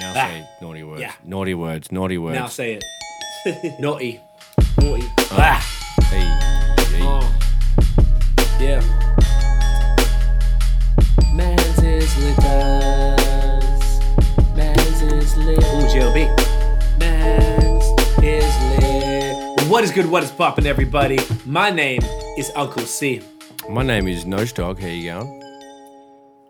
Now Ah. say naughty words. Yeah. Naughty words. Naughty words. Now say it. Naughty. Naughty. Ah. Hey, hey. Oh. Yeah. Mans is litters. Mans is lit. Ooh, GLB. Mans is lit. What is good? What is poppin', everybody? My name is Uncle C. My name is Nosh Dog. How you going?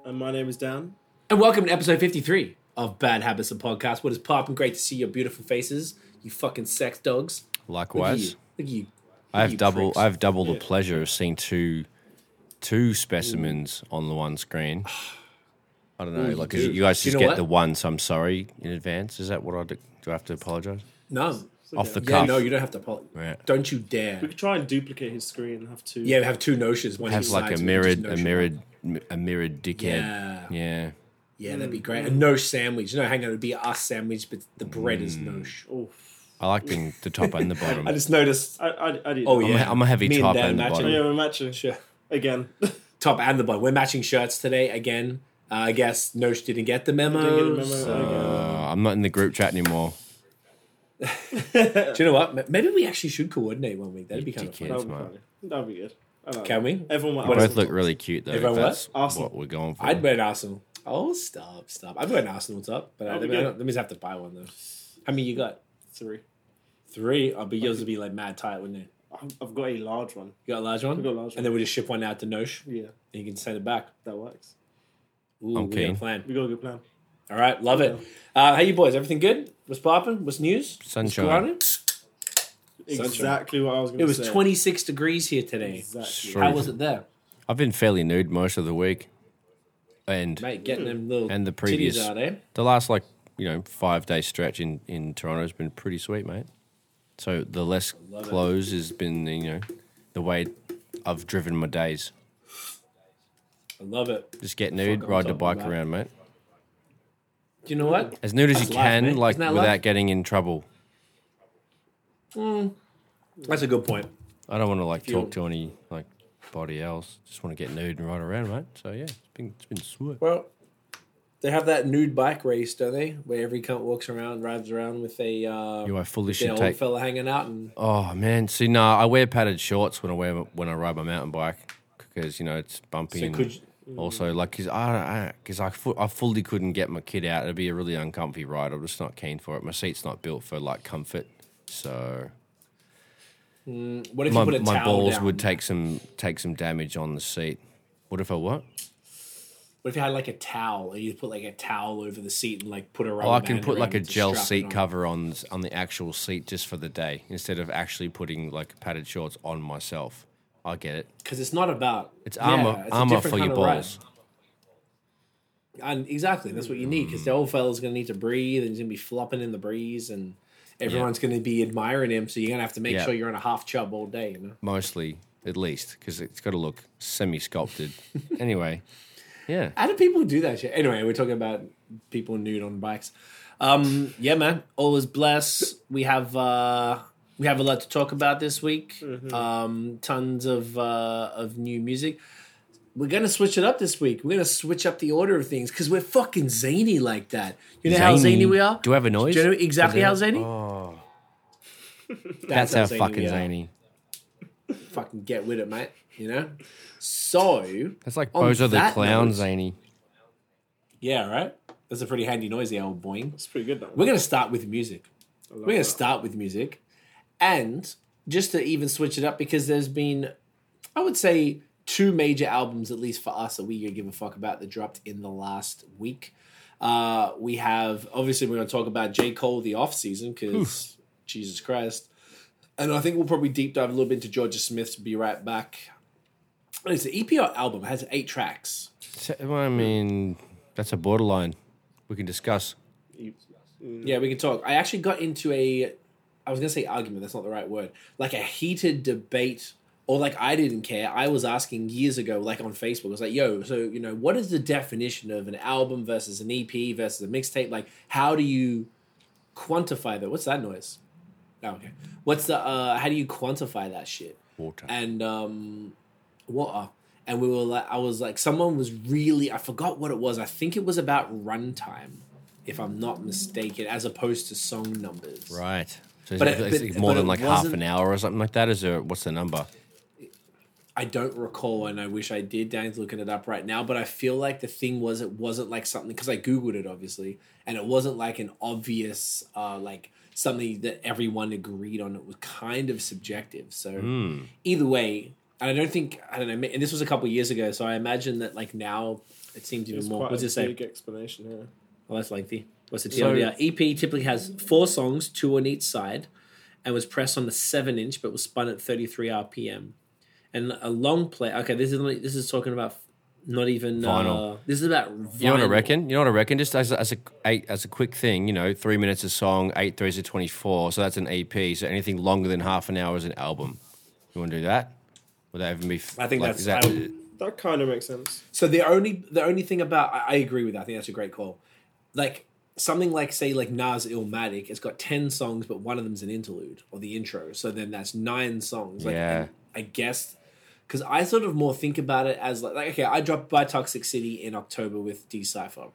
And my name is Dan. And welcome to episode 53 of Bad Habits of Podcast. What is poppin'? Great to see your beautiful faces, you fucking sex dogs. Look at you. Likewise. Look at you. I have you double. pricks. I have double the pleasure of seeing two, two specimens on the one screen. I don't know. you like do. you guys Do you just know get what? the one, so I'm sorry in advance. Is that what I do? Do I have to apologize? No. Off the Yeah, cuff. no, you don't have to apologize. Yeah. Don't you dare. We could try and duplicate his screen and have two. Yeah, we have two notions. One have like a mirrored, just a mirrored, a mirrored dickhead. Yeah. Yeah. Yeah, that'd be great. A nosh sandwich. No, know, hang on, it'd be a us sandwich, but the bread is no. nosh. Oh, I like being the top and the bottom. I just noticed I, I, I didn't. Oh, yeah. I'm a- I'm a heavy Me and top Dan and matching. Oh, bottom. yeah, we're matching. Sure. Again. top and the bottom. We're matching shirts today again. Uh, I guess Nosh didn't get the memo. Didn't get the memo so- Uh, I'm not in the group chat anymore. Do you know what? Maybe we actually should coordinate one week. That'd be kind of dickhead. fun. That'd be funny. That'd be good. I don't know. Can we? Everyone might We ask both look really cute though. Everyone That's what? Arsenal. what we're going for. I'd wear an Arsenal. Oh, stop, stop. I'd wear an Arsenal top, but I, That'd let, be me, good. let me just have to buy one though. How many you got? Three. Three. Oh, but yours would be like mad tight, wouldn't it? I've- I've got a large one. You got a large one? I've got a large one. And then we just ship one out to Nosh Yeah, and you can send it back. that works. Ooh, I'm we got a plan. We got a good plan. All right, love it. Uh, how you boys? Everything good? What's popping? What's news? What's Sunshine. going on? Exactly what I was going to say. It was say. 26 degrees here today. Exactly. How was it there? I've been fairly nude most of the week, and Mate, getting them little And the previous- out, eh? the last like you know five day stretch in in Toronto has been pretty sweet, mate. So the less clothes has been you know the way I've driven my days. I love it. Just get nude, I'm ride the bike around, mate. Do you know what? As nude as That's you can, mate. like without life? getting in trouble. That's a good point. I don't want to like talk to any like body else. Just want to get nude and ride around, mate. So yeah, it's been it's been sweet. Well, they have that nude bike race, don't they? Where every cunt walks around, rides around with a uh, You I fully should old take. fella hanging out, and Oh man, see, no, I wear padded shorts when I wear when I ride my mountain bike because you know it's bumpy. so and could you, also, like, cause I, because I, fu- I fully couldn't get my kid out. It'd be a really uncomfy ride. I'm just not keen for it. My seat's not built for like comfort, so Mm, what if my, you put a towel? my towel balls down? would take some take some damage on the seat. What if I what? What if you had like a towel, and you put like a towel over the seat and like put a rubber Oh, I can put like a gel seat on? cover on on the actual seat just for the day instead of actually putting like padded shorts on myself. I get it. because it's not about It's yeah, armor it's a armor for your of ride. balls. And exactly, that's what you need because the old fella's going to need to breathe and he's going to be flopping in the breeze and everyone's going to be admiring him. So you're going to have to make Yeah. sure you're on a half chub all day, you know? Mostly, at least, because it's got to look semi sculpted. anyway, yeah. How do people do that shit? Anyway, we're talking about people nude on bikes. Um, yeah, man, all is blessed. We have uh, we have a lot to talk about this week. Um, tons of uh, of new music. We're gonna switch it up this week. We're gonna switch up the order of things because we're fucking zany like that. You know how zany we are. Do I have a noise? Do you know exactly how zany? Oh, that's, how, fucking we are. zany. Fucking get with it, mate. You know. So That's like On Bozo the Clown note- zany. yeah, right. That's a pretty handy noise, the old boing. It's pretty good, though. We're gonna start with music. We're gonna that. start with music, and just to even switch it up because there's been, I would say, two major albums at least for us that we give a fuck about that dropped in the last week. Uh, we have obviously we're gonna talk about J Cole the off season because Jesus Christ, and I think we'll probably deep dive a little bit into Jorja Smith to be right back. It's an EPR album. It has eight tracks. Well, I mean, that's a borderline. We can discuss. Yeah, we can talk. I actually got into a, I was gonna say argument. That's not the right word. Like a heated debate, or like I didn't care. I was asking years ago, like on Facebook. I was like, "Yo, so you know, what is the definition of an album versus an EP versus a mixtape? Like, how do you quantify that? What's that noise? Oh, okay. What's the? uh How do you quantify that shit? Water. and um water and we were like i was like someone was really i forgot what it was i think it was about runtime if I'm not mistaken, as opposed to song numbers. Right. So But it- but- more but than like half an hour or something like that? Is there what's the number? I don't recall, and I wish I did. Dan's looking it up right now, but I feel like the thing was it wasn't like something because I googled it obviously, and it wasn't like an obvious uh, like something that everyone agreed on. It was kind of subjective. So Hmm. either way, and I don't think I don't know. And this was a couple years ago, so I imagine that like now it seems even It's more. quite What's a it say? big explanation here. Oh, that's lengthy. What's the So- deal? Yeah, EP typically has four songs, two on each side, and was pressed on the seven inch, but was spun at 33 RPM. And a long play. Okay, this is this is talking about not even Vinyl. Uh, this is about. You know what I reckon? You know what I reckon? Just as a, as a eight, as a quick thing, you know, three minutes a song, eight threes are twenty four. So that's an EP. So anything longer than half an hour is an album. You want to do that? Would that even be? f- I think like, that's- is that, I That kind of makes sense. So the only the only thing about I, I agree with that. I think that's a great call. Like something like say like Nas Illmatic, it's got ten songs, but one of them's an interlude or the intro. So then that's nine songs. Like, Yeah. I guess because I sort of more think about it as like, like okay, I dropped by Toxic City in October with Decipher.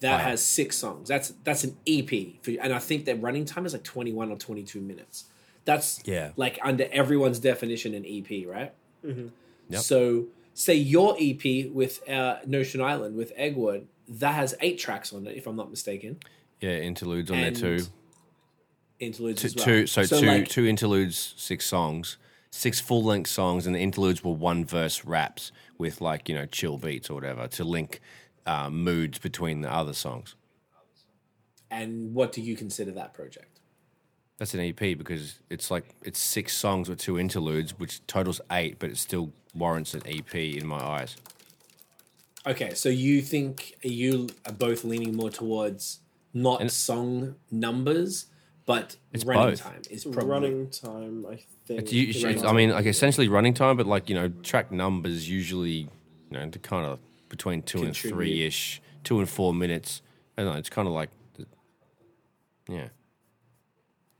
That Wow. has six songs. That's that's an EP, for, and I think their running time is like twenty one or twenty two minutes. That's Yeah. like under everyone's definition an EP, right? Yep. So say your EP with uh, Notion Island with Eggwood that has eight tracks on it, if I'm not mistaken. yeah, interludes on And there too. Interludes Two, as well. two so, two like, two interludes, six songs, six full length songs, and the interludes were one verse raps with like you know chill beats or whatever to link uh, moods between the other songs. And what do you consider that project? That's an EP because it's like it's six songs with two interludes, which totals eight, but it still warrants an EP in my eyes. Okay, so you think you are both leaning more towards not And- song numbers, but It's running both. time is probably Running time, I think. It's, it's, I mean, like essentially running time, but like you know, track numbers usually, you know, they're kind of between two and three ish, two and four minutes. I don't know. It's kind of like, the, yeah.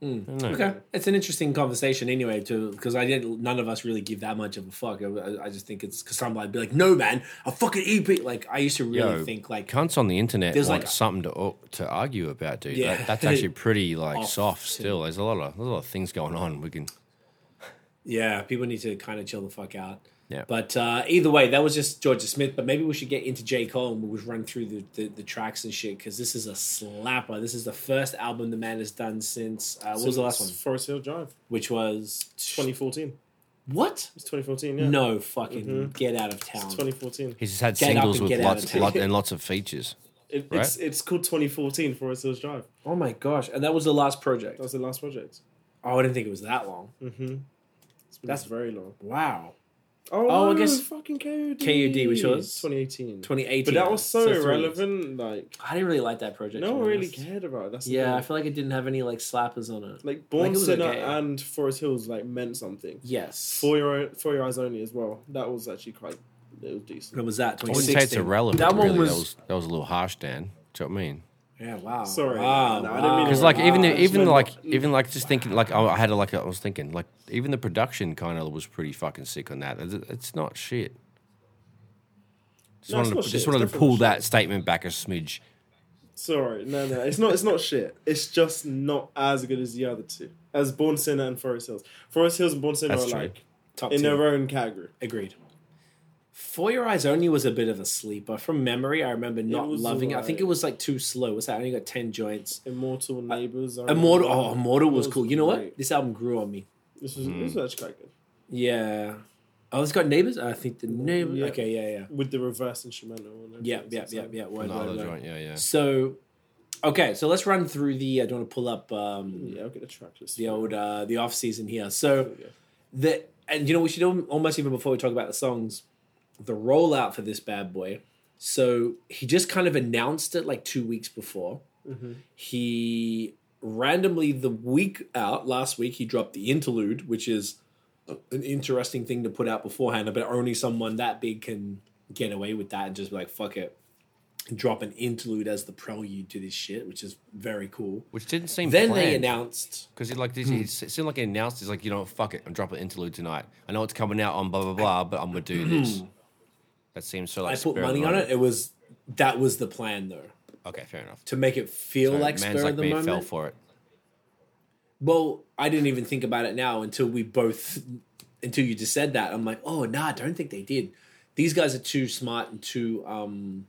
Hmm. I. Okay, it's an interesting conversation anyway, too, because I didn't. None of us really give that much of a fuck. I, I just think it's because somebody be like, "No, man, a fucking EP." Like I used to really Yo, think like Cunts on the internet There's like- something to to argue about, dude. Yeah. That, that's actually pretty like soft. too. Still, there's a lot of there's a lot of things going on. We can, Yeah, people need to kind of chill the fuck out. Yeah. But uh, either way, that was just Jorja Smith. But maybe we should get into J. Cole and we'll just run through the, the, the tracks and shit because this is a slapper. This is the first album the man has done since. Uh, what was the last one? Forest Hill Drive, Which was. 2014. What? It's 2014, yeah. No fucking get out of town. It's 2014. he's just had Get up singles and with get lots of lot, and lots of features. It, Right? It's it's called 2014 Forest Hills Drive. Oh my gosh. And that was the last project. That was the last project. Oh, I didn't think it was that long. Mm-hmm. That's- That's very long. Wow. Oh, Oh, I guess- fucking KOD. KOD, which was? 2018. 2018. But that was so, three years. irrelevant. Like I didn't really like that project. no one really cared about. it. That's Yeah, I feel like it didn't have any like slappers on it. like Born it was Sinner okay. and Forest Hills like meant something. Yes. For your for your eyes only as well. That was actually quite. It was decent. When was that? I wouldn't say it's 2016. irrelevant. That one really. was. that was that was a little harsh, Dan. Do you know what I mean? Yeah. Wow. Sorry. Wow. No, I didn't mean wow, to- Because like Ah, even the, even like not- even like just thinking like I I had a, like I was thinking like even the production kind of was pretty fucking sick on that. It's- It's not shit. Just No, wanted, not to, shit. just It's wanted to pull not that shit. statement back a smidge. Sorry, no, no, it's not. It's not shit. It's just not as good as the other two, as Born Sinner and Forest Hills. Forest Hills and Born Sinner That's are true. like Top in two. their own category. Agreed. For Your Eyes Only was a bit of a sleeper. From memory, I remember not was loving it. I think it was like too slow. What's that? I only got 10 joints. Immortal Neighbors. I Immortal. remember. Oh, Immortal was That cool. You know what? great. This album grew on me. This was, this was actually quite good. Yeah. Oh, it's got neighbors? I think the neighbors. Yeah. Okay, yeah, yeah. with the reverse instrumental. and everything. Yeah, yeah, So yeah, it's yeah. Word, Another word, word. joint, yeah, yeah. So, okay, so let's run through the. I don't want to pull up um, Yeah, I'll get the track list. the for old uh, the off season here. So There the and you know we should al- almost even before we talk about the songs, the rollout for this bad boy. So he just kind of announced it like two weeks before. Mhm. He randomly the week out last week he dropped the interlude, which is an interesting thing to put out beforehand, but only someone that big can get away with that and just be like fuck it, drop an interlude as the prelude to this shit, which is very cool. Which didn't seem Then planned. they announced Because he like this, Hmm. it seemed like he announced. He's like, you know, fuck it, I'm dropping interlude tonight. I know it's coming out on blah blah blah, but I'm gonna do this. That seems so like. I put money on it. It was that was the plan though. Okay, fair enough. to make it feel So like man's spur like of the me moment. fell for it. Well, I didn't even think about it now until we both until you just said that. I'm like, oh nah, I don't think they did. These guys are too smart and too um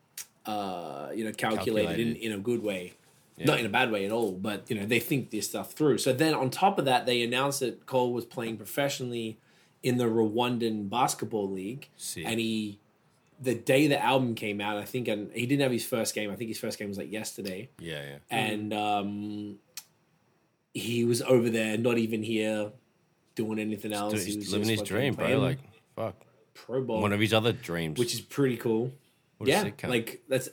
uh you know calculated, Calculated. In, in a good way. Yeah. Not in a bad way at all, but you know, they think this stuff through. So then on top of that, they announced that Cole was playing professionally in the Rwandan basketball league. Sick. And he the day the album came out, I think and he didn't have his first game. I think his first game was like yesterday Yeah, yeah. and um, he was over there, not even here, doing anything else. He he's was living his dream, bro. Like, fuck. pro ball, One of his other dreams. which is pretty cool. What yeah, like that's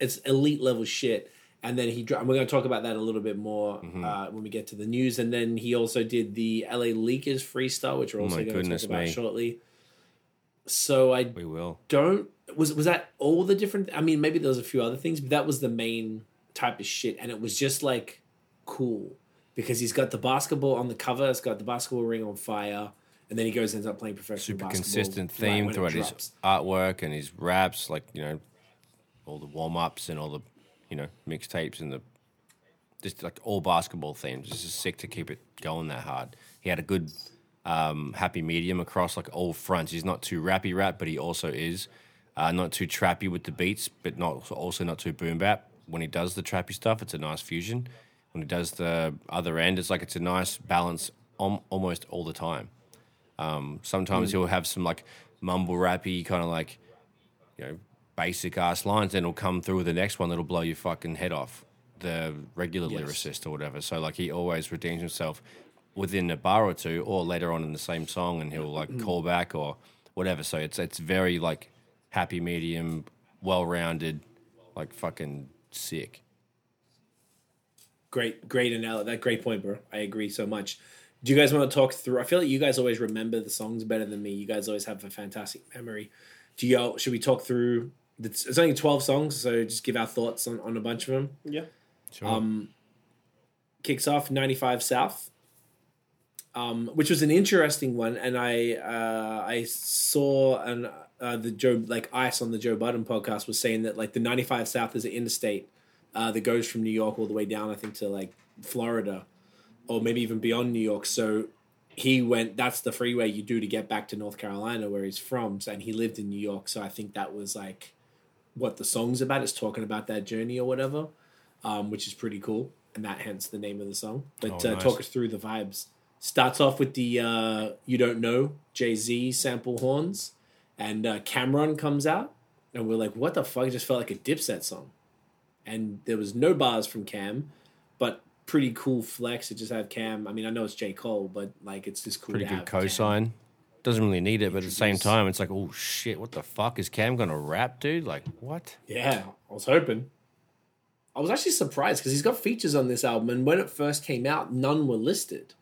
it's elite level shit. And then he, dro- and we're going to talk about that a little bit more Mm-hmm. uh, when we get to the news. And then he also did the LA Leakers freestyle, which we're also Oh going to talk about me. shortly. So I we will. don't was was that all the different i mean maybe there was a few other things but that was the main type of shit and it was just like cool because he's got the basketball on the cover it's got the basketball ring on fire and then he goes and ends up playing professional Super basketball consistent theme it throughout his artwork and his raps, like, you know, all the warm ups and all the, you know, mixtapes and the just like all basketball themes. It's just sick to keep it going that hard. He had a good um, happy medium across like all fronts. He's not too rappy rap, but he also is uh, not too trappy with the beats, but not also not too boom bap. When he does the trappy stuff, it's a nice fusion. When he does the other end, it's like it's a nice balance om- almost all the time. Um, sometimes he'll have some like mumble rappy kind of like you know basic ass lines, then he'll come through with the next one that'll blow your fucking head off. The regular Yes. lyricist or whatever. So like he always redeems himself within a bar or two, or later on in the same song, and he'll like call back or whatever. So it's it's very like happy medium, well rounded, like fucking sick. great great analogy that great point bro i agree so much do you guys want to talk through i feel like you guys always remember the songs better than me you guys always have a fantastic memory do you all should we talk through the, it's only 12 songs so just give our thoughts on, on a bunch of them Yeah. Sure. um, kicks off 95 South, um, which was an interesting one. And I uh, I saw an uh, the Joe like Ice on the Joe Budden podcast was saying that like the 95 South is an interstate uh, that goes from New York all the way down I think to like Florida or maybe even beyond New York. So he went that's the freeway you do to get back to North Carolina where he's from. So, and he lived in New York. So I think that was like what the song's about. It's talking about that journey or whatever um, which is pretty cool, and that hence the name of the song. But Oh, uh, nice. talk us through the vibes. Starts off with the uh, "You Don't Know" Jay Z sample horns, and uh, Cam'ron comes out, and we're like, "What the fuck?" It just felt like a Dipset song, and there was no bars from Cam, but pretty cool flex to just have Cam. I mean, I know it's J Cole, but like it's just cool. Pretty good have Cam. cosign. Doesn't really need it, but at the same time, it's like, oh shit, what the fuck is Cam gonna rap, dude? Like, what? Yeah, I was hoping. I was actually surprised because he's got features on this album, and when it first came out, none were listed.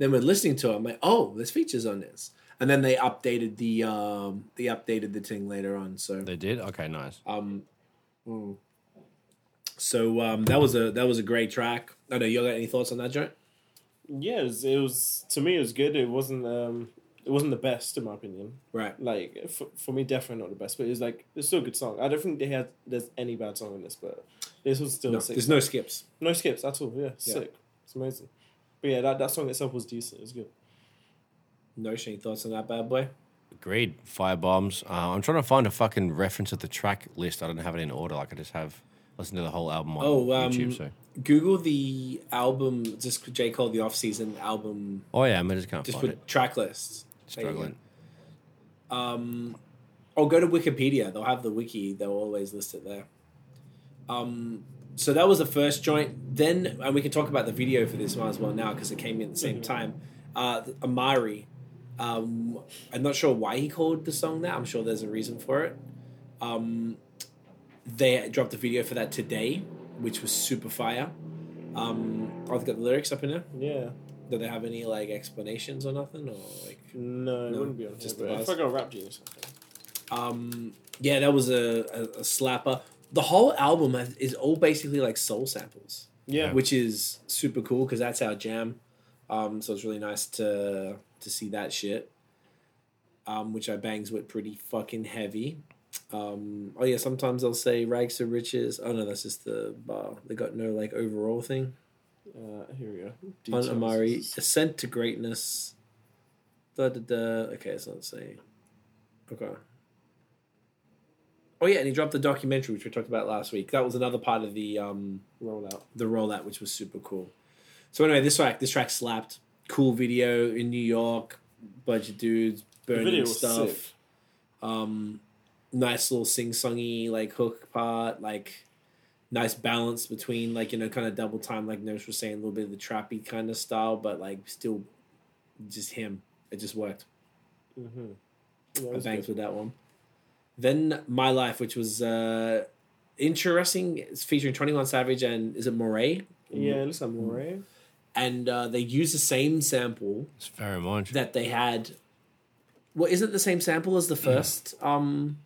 Then we're listening to it, I'm like, oh, there's features on this, and then they updated the um, they updated the thing later on. So They did? Okay, nice. um, mm. so um, that was a that was a great track. I know you got any thoughts on that joint? Yeah, it was, it was to me it was good. It wasn't um it wasn't the best in my opinion. Right. Like for, for me, definitely not the best, but it's like it's still a good song. I don't think they had there's any bad song in this, but this was still No, sick there's no skips. no skips at all. Yeah, Yeah. sick. It's amazing. But yeah, that, that song itself was decent. It was good. No, any thoughts on that bad boy? Agreed. Fire bombs. Uh, I'm trying to find a fucking reference of the track list. I don't have it in order. Like I just have listened to the whole album on Oh, um, YouTube. So, Google the album, just J Cole the off season album. oh yeah, I'm just can't Just find put it. track lists. There you. Struggling. Um, or go to Wikipedia. They'll have the wiki. They'll always list it there. Um, so that was the first joint. Then, and we can talk about the video for this one as well now because it came in at the same time. Uh, Amari. Um, I'm not sure why he called the song that. I'm sure there's a reason for it. Um, they dropped a video for that today, which was super fire. Um, I've got the lyrics up in there. Yeah. Do they have any like explanations or nothing, or like? No, it No, wouldn't be on just just the here. But if bars. I got a rap genius. Um, yeah, that was a, a, a slapper. The whole album has- is all basically like soul samples, Yeah. which is super cool because that's our jam. Um, so it's really nice to to see that shit. Um, which I bangs with pretty fucking heavy. Um, oh yeah, sometimes they'll say rags to riches. Oh no, that's just the bar. They got no like overall thing. Uh, here we go. On Amari, ascent to greatness. Da da da. Okay, it's not saying. Okay. Oh yeah, and he dropped the documentary which we talked about last week. That was another part of the um rollout. the rollout, which was super cool. So anyway, this track this track slapped. Cool video in New York, bunch of dudes burning video was stuff. sick. Um, nice little sing songy like hook part, like nice balance between like you know kind of double time, like Nurse was saying, a little bit of the trappy kind of style, but like still just him. It just worked. Mm-hmm. Yeah, I banged with that one. Then My Life, which was uh interesting. It's featuring Twenty One Savage and is it Morray? Yeah, it looks like Morray. And uh, they use the same sample It's very much. that they had. Well, is it the same sample as the first? Um,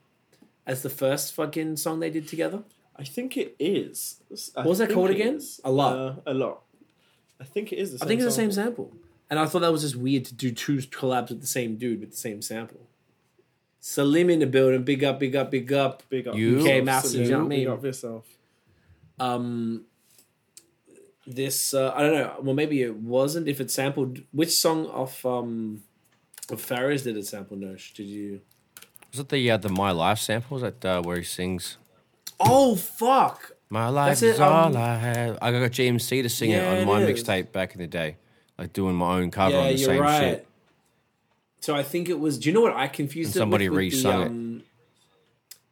as the first fucking song they did together. I think it is. I What was that think called again? is. A lot. Uh, a lot. I think it is the I think it's the same sample. sample. And I thought that was just weird to do two collabs with the same dude with the same sample. Salim in the building. Big up, big up, big up. Big up. You- yourself, Okay, massive, salute. you know what I Big up yourself. Um, this uh, I don't know. Well, maybe it wasn't. If it sampled, which song of um of Farrah's did it sample? Nosh, did you? Was it the uh, the My Life sample? Was that uh, where he sings Oh fuck! My life That's is it, um, all I have? I got GMC to sing Yeah, it it on my mixtape back in the day, like doing my own cover yeah, on the you're same right. shit. So I think it was. Do you know what I confused And somebody with? with the, re-sung it. um,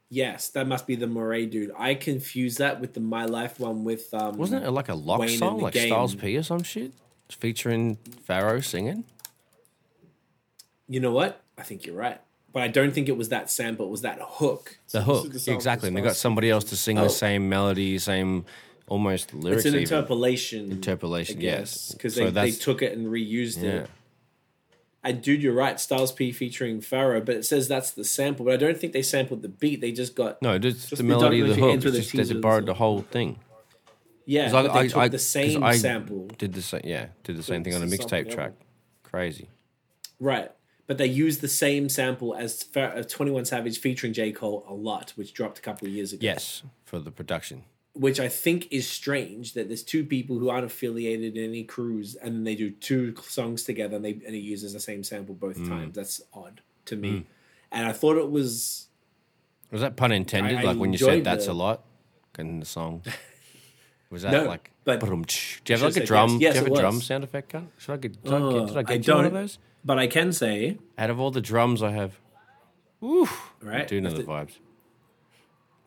Yes, that must be the Morray dude. I confused that with the My Life one with um. Wasn't it like a lock Wayne song, like game. Styles P or some shit, featuring Pharoahe singing? You know what? I think you're right, but I don't think it was that sample. It was that hook. The this hook, the exactly. And they got somebody else to sing Oh. the same melody, same almost lyrics. It's an even. interpolation. Interpolation, I yes. because So they, they took it and reused Yeah. it. And dude, you're right. Styles P featuring Pharoahe, but it says that's the sample. But I don't think they sampled the beat. They just got No, just, the the melody of the hook. intro, It's the just they borrowed the whole thing. yeah. I- I- took I- the same sample, Did the same, yeah, did the same thing on a mixtape track. Crazy. right? But they used the same sample as uh, Twenty One Savage featuring J Cole a lot, which dropped a couple of years ago. Yes, for the production. Which I think is strange that there's two people who aren't affiliated in any crews and they do two songs together and they and it uses the same sample both Mm. times. That's odd to me. And I thought it was Was that pun intended? I- I like when you said that's the- a lot in the song? Was that No, like? but- Do you have like a drum? yes. do you have a drum sound effect? Gun? Should I get? I, Uh, get, did I I get you one of those? but I can say Out of all the drums I have, woo, right. I do know That's the vibes.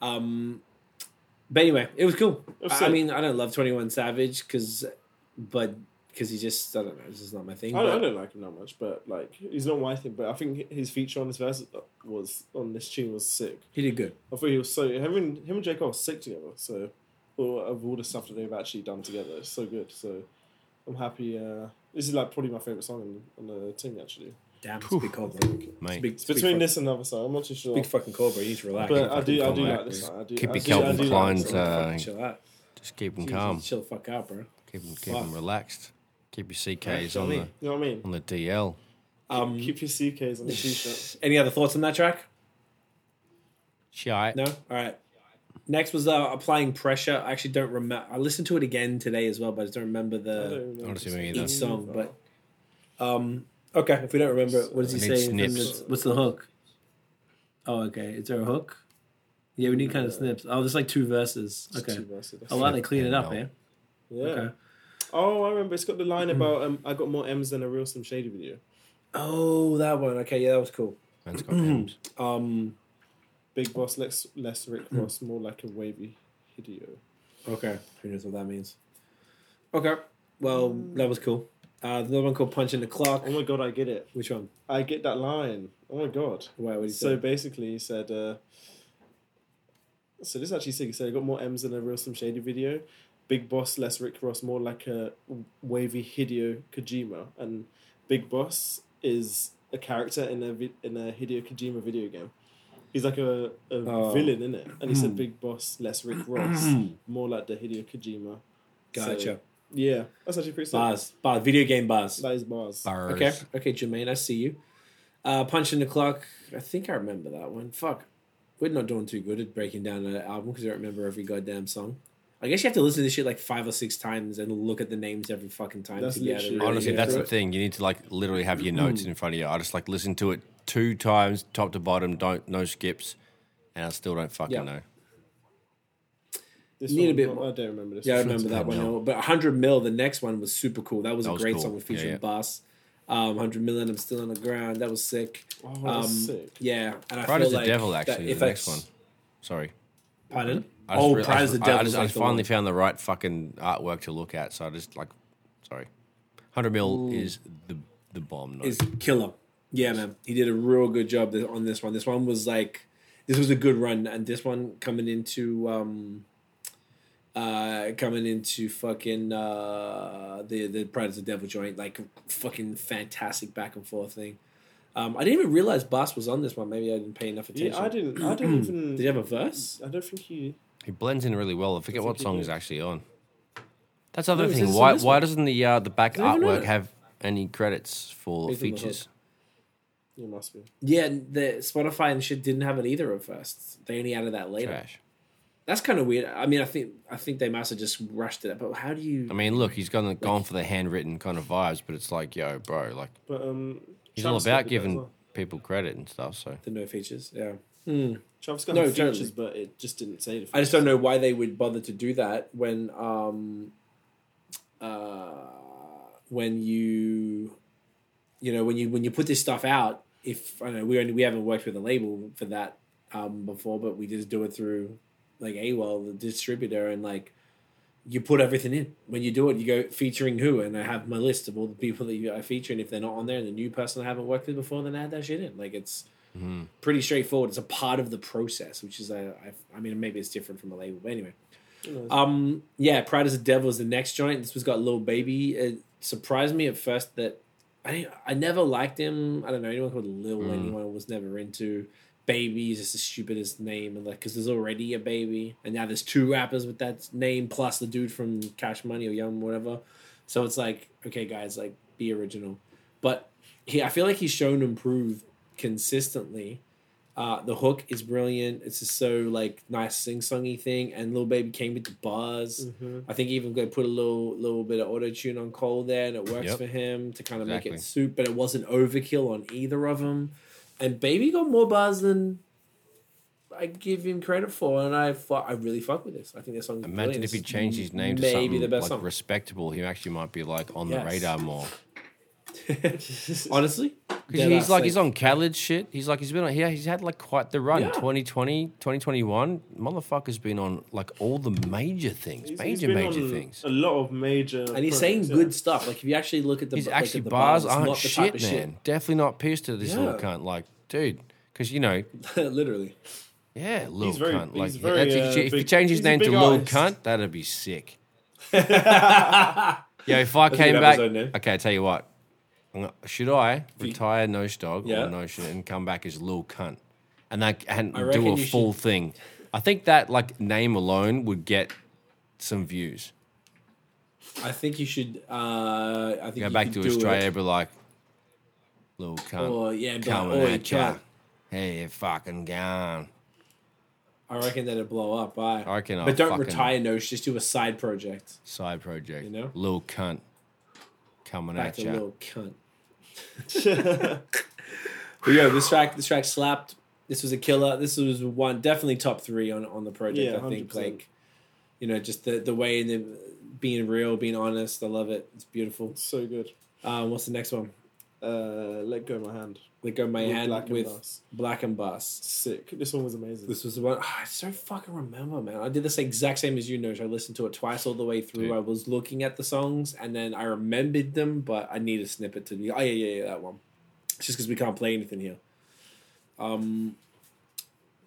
Um, but anyway, it was cool. was I, I mean, I don't love Twenty One Savage because, but because he just I don't know, this is not my thing. I don't, I don't like him that much, but like he's not my thing. But I think his feature on this verse was on this tune was sick. he did good. I thought he was so him and him and J Cole are sick together. So, all, of all the stuff that they've actually done together, it's so good. So, I'm happy. Uh, this is like probably my favorite song on, on the thing actually. Damn, it's a big call, bro. It's Mate. big, It's it's big between fuck- this and another song. I'm not too sure. big fucking call, bro. You need to relax. but I do, I do fucking like calm this out. song. I do, Keep I your do- I Calvin do like Klein's, this song. uh, Fucking chill out. Just keep them calm. Chill the fuck out, bro. Keep them, keep Fuck. them relaxed. Keep your CKs on me. the You know what I mean? on the DL. Um, Keep your CKs on the t-shirt. any other thoughts on that track? Shite. No. All right. Next was uh, applying pressure. I actually don't remember. I listened to it again today as well, but I just don't remember I the don't remember Honestly, me song. either. each song. But um, okay, if we don't remember, it, what does he We need say? snips. What's the hook? Oh, okay. Is there a hook? Yeah, we need kind of snips. Oh, there's like two verses. Okay. two verses, that's Oh it. wow, they clean it up, No. eh? Yeah. Okay. Oh, I remember. It's got the line about um, I got more M's than a real Slim Shady video. Oh, that one. Okay, yeah, that was cool. Man's got M's. Um, Big boss, less less Rick Ross, more like a wavy Hideo. okay. Who knows what that means? Okay. Well, that was cool. Uh, the other one called Punch in the Clock. Oh my god, I get it. Which one? I get that line. Oh my god. Why? What did you So say? basically, he said. Uh, so this actually sick. He said, "I got more M's than a real Slim Shady video. Big boss, less Rick Ross, more like a wavy Hideo Kojima. And Big Boss is a character in a vi- in a Hideo Kojima video game. He's like a, a Oh. villain in it. And he said, "Big boss, less Rick Ross, more like the Hideo Kojima." Gotcha. So, yeah, that's actually pretty sick. Bars. Bars. Video game bars. That is bars. Bars. Okay. Okay, Jermaine, I see you. Uh, Punch in the Clock. I think I remember that one. Fuck. we're not doing too good at breaking down an album because I don't remember every goddamn song. I guess you have to listen to this shit like five or six times and look at the names every fucking time That's to be able to literally- really Honestly, get that's the it. thing. You need to like literally have your notes in front of you. I just like listen to it two times, top to bottom, don't no skips, and I still don't fucking Yeah. know. This Need a one, bit I don't remember this. Yeah, I remember that one. mil. But 100 Mil, the next one was super cool. That was That a was great cool. song with featuring yeah. Bas. Um, 100 Million, I'm still on the ground. That was sick. Oh, that's Um, sick. Yeah, and I Pride feel is the like Devil actually. if The next one. Sorry. Pardon? I Oh, re- Pride I is the Devil. I just, I like just finally one. found the right fucking artwork to look at, so I just like, sorry, hundred mil is the the bomb. Note. is killer. Yeah, man, he did a real good job on this one. This one was like, this was a good run, and this one coming into, um, uh, coming into fucking uh the the Pride of the Devil joint, like fucking fantastic back and forth thing. Um, I didn't even realize Bas was on this one. Maybe I didn't pay enough attention. Yeah, I didn't. I don't even. Did he have a verse? I don't think he. he blends in really well. I forget think what song did. he's actually on. That's the other No, thing. says it's on Why why one. doesn't the uh, the back I don't know. artwork have any credits for He's on the hook. features? He must be. Yeah, the Spotify and shit didn't have it either at first. They only added that later. Trash. That's kind of weird. I mean, I think I think they must have just rushed it. But how do you? I mean, look, he's gone gone for the handwritten kind of vibes, but it's like, yo, bro, like But um, he's Travis all about did that as giving well. people credit and stuff. So the no features. Yeah. Hmm. Travis Scott No, had totally. features, but it just didn't say the. I just don't know why they would bother to do that when um uh when you you know when you when you put this stuff out if I know we only we haven't worked with a label for that album before but we just do it through like AWAL the distributor and like you put everything in when you do it you go featuring who and I have my list of all the people that you I feature and if they're not on there and the new person I haven't worked with before then add that shit in like it's mhm. pretty straightforward it's a part of the process which is I I, I mean maybe it's different from a label but anyway um, yeah, Pride as a Devil is the next joint. This was got Lil Baby. It surprised me at first that I I never liked him. I don't know anyone called Lil. Mm. Anyone was never into. Baby is just the stupidest name, and like because there's already a baby, and now there's two rappers with that name plus the dude from Cash Money or Young whatever. So it's like, okay, guys, like be original. But he, I feel like he's shown to improve consistently. Uh, the hook is brilliant. It's just so like nice sing songy thing, and little Baby came with the bars. Mhm. I think even they put a little little bit of auto tune on Cole there, and it works Yep. for him to kind of make it suit, but it wasn't overkill on either of them. And Baby got more bars than I give him credit for, and I fu- I really fuck with this. I think this song. imagine if he changed his name to maybe something the best like song. respectable, he actually might be like on the radar more. Honestly, Because he's ass, like he's on Khaled shit. He's like he's been on here. He's had like quite the run. Yeah. 2020, 2021. Motherfucker's been on like all the major things, He's- he's major been major on things. A lot of major. and he's saying yeah. good stuff. Like if you actually look at the His like, actually the bars it's aren't not the type shit, man. Definitely not pissed to this little cunt. Like, dude, because you know. Literally. yeah, little very- cunt. Like, he's very, that's- if, uh, you- if you change his name to big little artist. cunt, that'd be sick. Yeah, if I That's came back, name. okay, I tell you what. Should I retire Nosh Dog Yeah. or Notion and come back as Lil Cunt, and that and I do a you full thing? I think that like name alone would get some views. I think you should. Uh, I think Go you back to Australia, It. but like, Lil Cunt Or yeah, be like, coming oh, at ya. Hey, you fucking gone. I reckon that'd blow up. Bye. I reckon I'll but don't retire. No, just do a side project. Side project, You know? Lil Cunt coming Back at ya. little cunt. But yeah, this track, this track slapped. This was a killer. This was one definitely top three on on the project. Yeah, I think 100%. like, you know, just the the way and the being real, being honest. I love it. It's beautiful. so good. Um, what's the next one? Uh, let go my hand. Let go my With hand 6LACK and with Bas. 6LACK and Bas. Sick. This one was amazing. This was the one ah, I so fucking remember, man. I did this exact same as you, know. I listened to it twice all the way through. Dude. I was looking at the songs and then I remembered them, but I need a snippet to be. Oh yeah, yeah, yeah, that one. It's just because we can't play anything here. Um,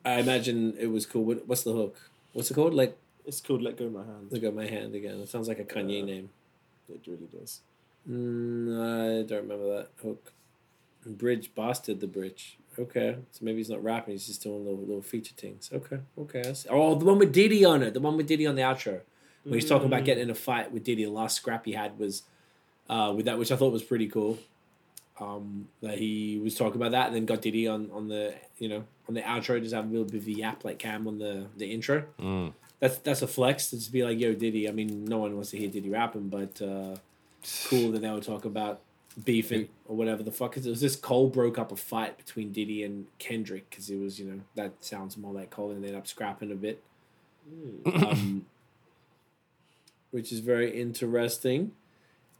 I imagine it was cool. What, what's the hook? What's it called? Like, It's called Let Go My Hand. look at my hand again. It sounds like a Kanye Uh, name. It really does. Mm, I don't remember that hook. Bridge bastard the bridge. Okay, so maybe he's not rapping. He's just doing little little feature things. Okay, okay. I see. Oh, the one with Diddy on it. The one with Diddy on the outro. When he's talking about Mm. getting in a fight with Diddy. The last scrap he had was uh, with that, which I thought was pretty cool. Um, that he was talking about that, and then got Diddy on on the you know on the outro, just have a little bit of a yap like Cam on the the intro. Mm. That's that's a flex to just be like, yo, Diddy. I mean, no one wants to hear Diddy rapping, but uh, cool that they would talk about beefing or whatever the fuck. 'Cause It was this Cole broke up a fight between Diddy and Kendrick because it was, you know, that sounds more like Cole, and they ended up scrapping a bit, um, which is very interesting.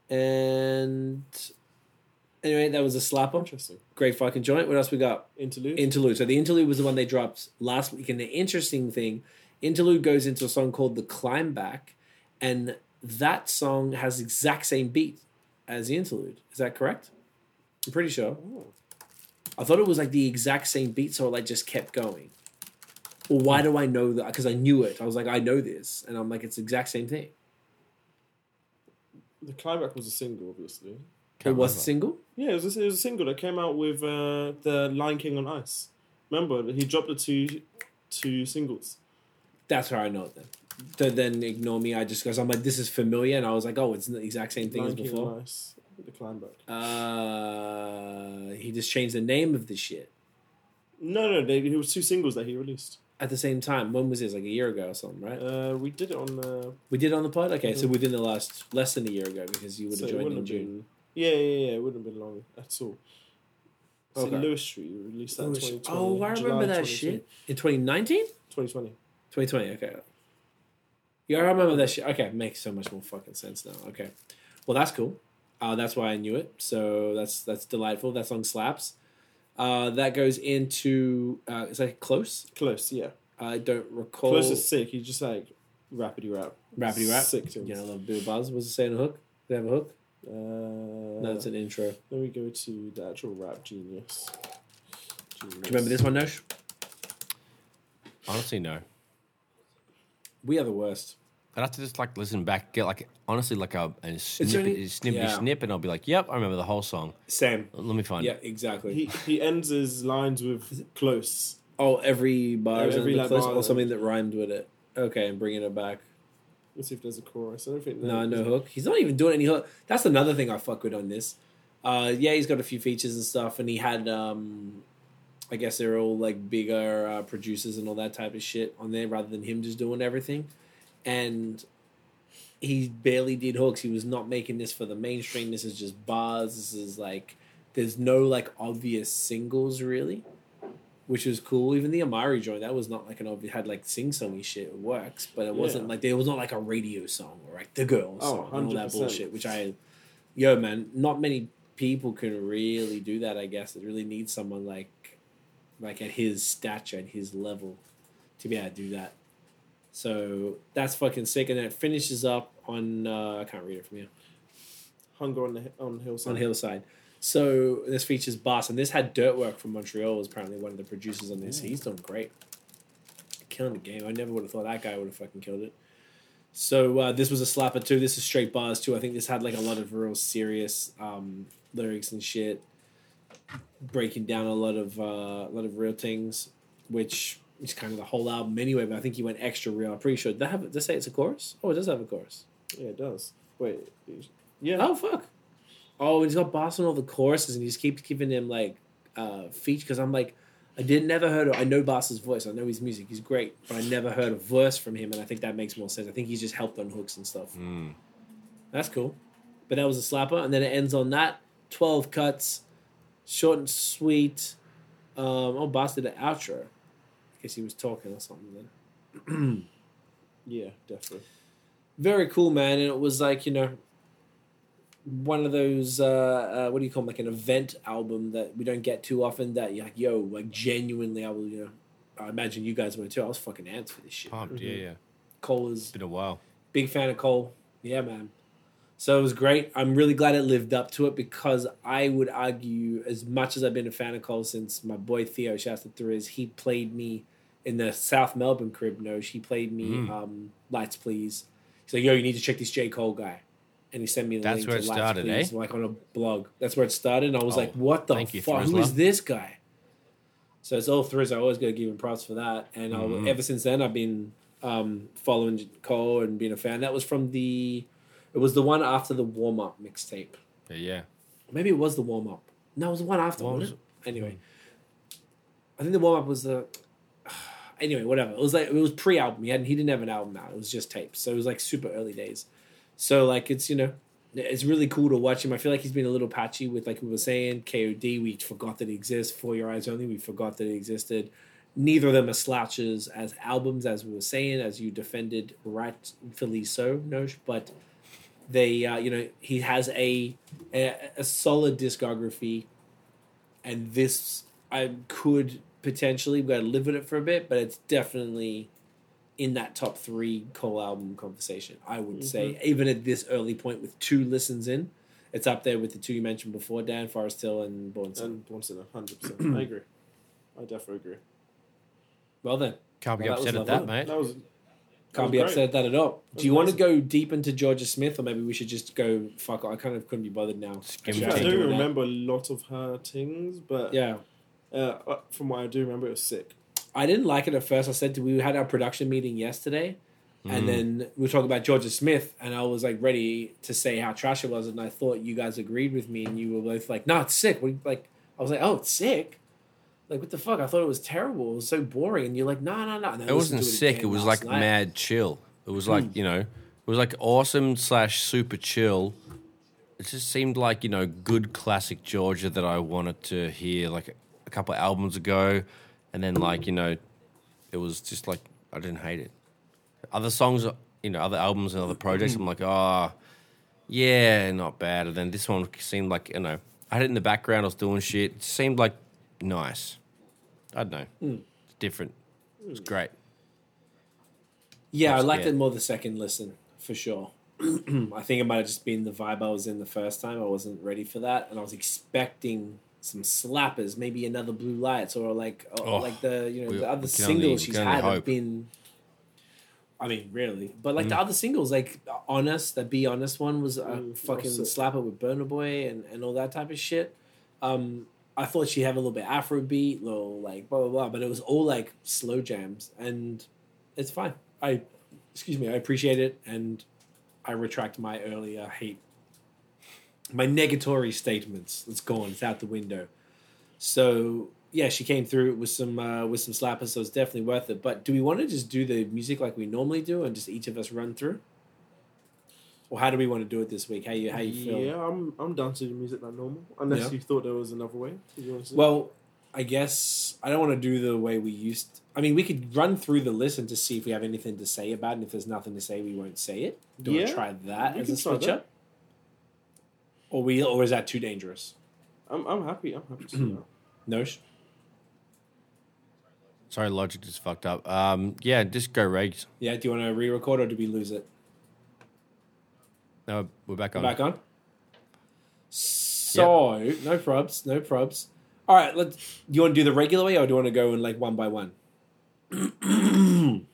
And anyway, that was a slapper. Interesting. Great fucking joint. What else we got? Interlude. Interlude. So the interlude was the one they dropped last week. And the interesting thing, interlude goes into a song called The Climb Back, and that song has the exact same beat as the interlude. Is that correct? I'm pretty sure. Oh. I thought it was like the exact same beat, so it like just kept going. Well, why do I know that? Because I knew it. I was like, I know this, and I'm like, it's the exact same thing. the climax was a single, obviously. it Can't was remember. single. Yeah, it was, a, it was a single that came out with uh, the Lion King on Ice. Remember, he dropped the two two singles. That's how I know it then. To then ignore me, I just because I'm like, this is familiar, and I was like, oh, it's the exact same thing as before. on Ice. The climax. Uh, he just changed the name of the shit No, no, they, it was two singles that he released. at the same time. When was this? Like a year ago or something, right? Uh, we did it on. the. we did it on the pod. Okay, so Mhm. within the last less than a year ago because you would have it joined in June. been. Yeah, yeah, yeah. It wouldn't have been long at all. Okay. Lewis Street. Released that in Lewis- 2020. oh, I remember July that shit in 2019, 2020. 2020. Okay. Yeah, I remember that shit. Okay, makes so much more fucking sense now. Okay, well that's cool. Uh, that's why I knew it. So that's that's delightful. That song slaps. Uh, that goes into uh, is that close? Close, yeah. I don't recall. Close is sick. He's just like rapidy rap. Rapidy rap. Sick tunes. Yeah, I love Bill Buzz. Was it saying a hook? Did they have a hook? Uh, No, it's an intro. Then we go to the actual rap genius. Do you remember this one, Nosh? Honestly, no. We are the worst. I'd have to just like listen back, get like honestly like a, a snippet, only- snippy yeah. snip, and I'll be like, "Yep, I remember the whole song." Same. Let me find Yeah, it. exactly. He he ends his lines with close. oh, every bar is Every, every like, close, bar- or something that rhymed with it. Okay, and bringing it back. Let's see if there's a chorus. I don't think. No, no hook. He's not even doing any hook. That's another thing I fuck with on this. Uh, yeah, he's got a few features and stuff, and he had, um, I guess they're all like bigger uh, producers and all that type of shit on there, rather than him just doing everything. And he barely did hooks. He was not making this for the mainstream. This is just bars. This is like, there's no like obvious singles really, which was cool. Even the Amari joint, that was not like an obvious had like sing songy shit. It works, but it wasn't Yeah. like there was not like a radio song or like the girl Oh, song and all that bullshit. Which I, yo man, not many people can really do that. I guess it really needs someone like, like at his stature and his level, to be able to do that. So that's fucking sick, and then it finishes up on uh, I can't read it from here Hunger on the on hillside. on Hillside. So this features Bas, and this had dirt work from Montreal was apparently one of the producers on this. He's done great, killing the game. I never would have thought that guy would have fucking killed it. So uh, this was a slapper too. This is straight bars too. I think this had like a lot of real serious um, lyrics and shit, breaking down a lot of uh, a lot of real things, which is kind of the whole album anyway. But I think he went extra real. I'm pretty sure. Does that have? Does it say it's a chorus? Oh, it does have a chorus. Yeah, it does. Wait. Yeah. Oh fuck! Oh, he's got Bas on all the choruses, and he just keeps giving him like uh feature. Because I'm like, I did never heard. Of, I know Bas's voice. I know his music. He's great, but I never heard a verse from him, and I think that makes more sense. I think he's just helped on hooks and stuff. Mm. That's cool. But that was a slapper, and then it ends on that. Twelve cuts, short and sweet. Um, oh, Bas did an outro. I guess he was talking or something then. Yeah, definitely. very cool man and it was like you know one of those uh, uh what do you call them like an event album that we don't get too often that you're like yo like genuinely i will you know i imagine you guys were too i was fucking ants for this shit Pumped, yeah, yeah. cole is Been a while. big fan of cole yeah man so it was great i'm really glad it lived up to it because i would argue as much as i've been a fan of cole since my boy theo shouts to Thriz, he played me in the south melbourne crib no he played me Mm. um lights please he's like yo you need to check this j cole guy and he sent me the That's link where to it Lights, started, Please, eh? like on a blog that's where it started and i was Oh, like what the you, fuck who is this guy so it's all Thriz. I always got to give him props for that. And Mhm. ever since then, I've been um, following Cole and being a fan. That was from the, it was the one after the warm up mixtape. Yeah, yeah. Maybe it was the warm up. No, it was the one after. Wasn't was it? Anyway, I think the warm up was the. Anyway, whatever. It was like it was pre-album. He hadn't. He didn't have an album out. It was just tapes. So it was like super early days. So like it's you know, it's really cool to watch him. I feel like he's been a little patchy with like we were saying KOD. We forgot that he exists. For Your Eyes Only. We forgot that he existed. Neither of them are slouches as albums, as we were saying, as you defended rightfully so, Nosh. But they, uh, you know, he has a, a a solid discography, and this I could potentially we got to live with it for a bit, but it's definitely in that top three Cole album conversation. I would say, even at this early point with two listens in, it's up there with the two you mentioned before, Dan Forest Hill and Born Sinner. And once in a hundred percent, I agree. I definitely agree. Well then, Can't be Well, that upset at that, lovely. mate. That was can't be great. upset at that at all. Do you want to go deep into Jorja Smith, or maybe we should just go fuck? I kind of couldn't be bothered now. Actually, I don't do remember a lot of her things, but Yeah, uh, uh, from what I do remember, it was sick. I didn't like it at first. I said to we had our production meeting yesterday, Mm. and then we were talking about Jorja Smith, and I was like ready to say how trash it was, and I thought you guys agreed with me, and you were both like, "No, it's sick." What, like I was like, "Oh, it's sick." Like what the fuck? I thought it was terrible. It was so boring, and you're like, "No, no, no." It wasn't to sick. It was like night. mad chill. It was like hmm. you know, it was like awesome slash super chill. It just seemed like you know good classic Jorja that I wanted to hear like a couple of albums ago, and then like you know, it was just like I didn't hate it. Other songs, you know, other albums and other projects, I'm like, oh, yeah, not bad. And then this one seemed like you know, I had it in the background. I was doing shit. It seemed like nice. I don't know, it's different. It was great. Yeah, I liked good. it more the second listen for sure. I think it might have just been the vibe I was in the first time. I wasn't ready for that, and I was expecting some slappers, maybe another Blue Lights, or like, or Oh, like the you know we- the other we can only- singles she's can only had have been. I mean, really, but like the Mm. other singles, like Honest, the Be Honest one was a Mm, fucking that's it. slapper with Burna Boy and, and all that type of shit. Um, I thought she'd have a little bit Afrobeat, little like blah blah blah, but it was all like slow jams, and it's fine. I, excuse me, I appreciate it, and I retract my earlier hate, my negatory statements. It's gone. It's out the window. So yeah, she came through with some uh, with some slappers, so it's definitely worth it. But do we want to just do the music like we normally do, and just each of us run through, or how do we want to do it this week? How you how you feel? Yeah, I'm I'm down to do music like normal. Unless Yeah. you thought there was another way. Did you want to say? Well, I guess I don't want to do the way we used. I mean, we could run through the list and just see if we have anything to say about it. And if there's nothing to say, we won't say it. Do you want Yeah, to try that we as a try switch up? Or we or is that too dangerous? I'm I'm happy. I'm happy to do that. No. Sorry, Logic just fucked up. Um, yeah, just go regs. Yeah. Do you want to re-record or do we lose it? No, we're back on. Back on. So no probs, no probs. All right. Let's. Do you want to do the regular way or do you want to go in like one by one?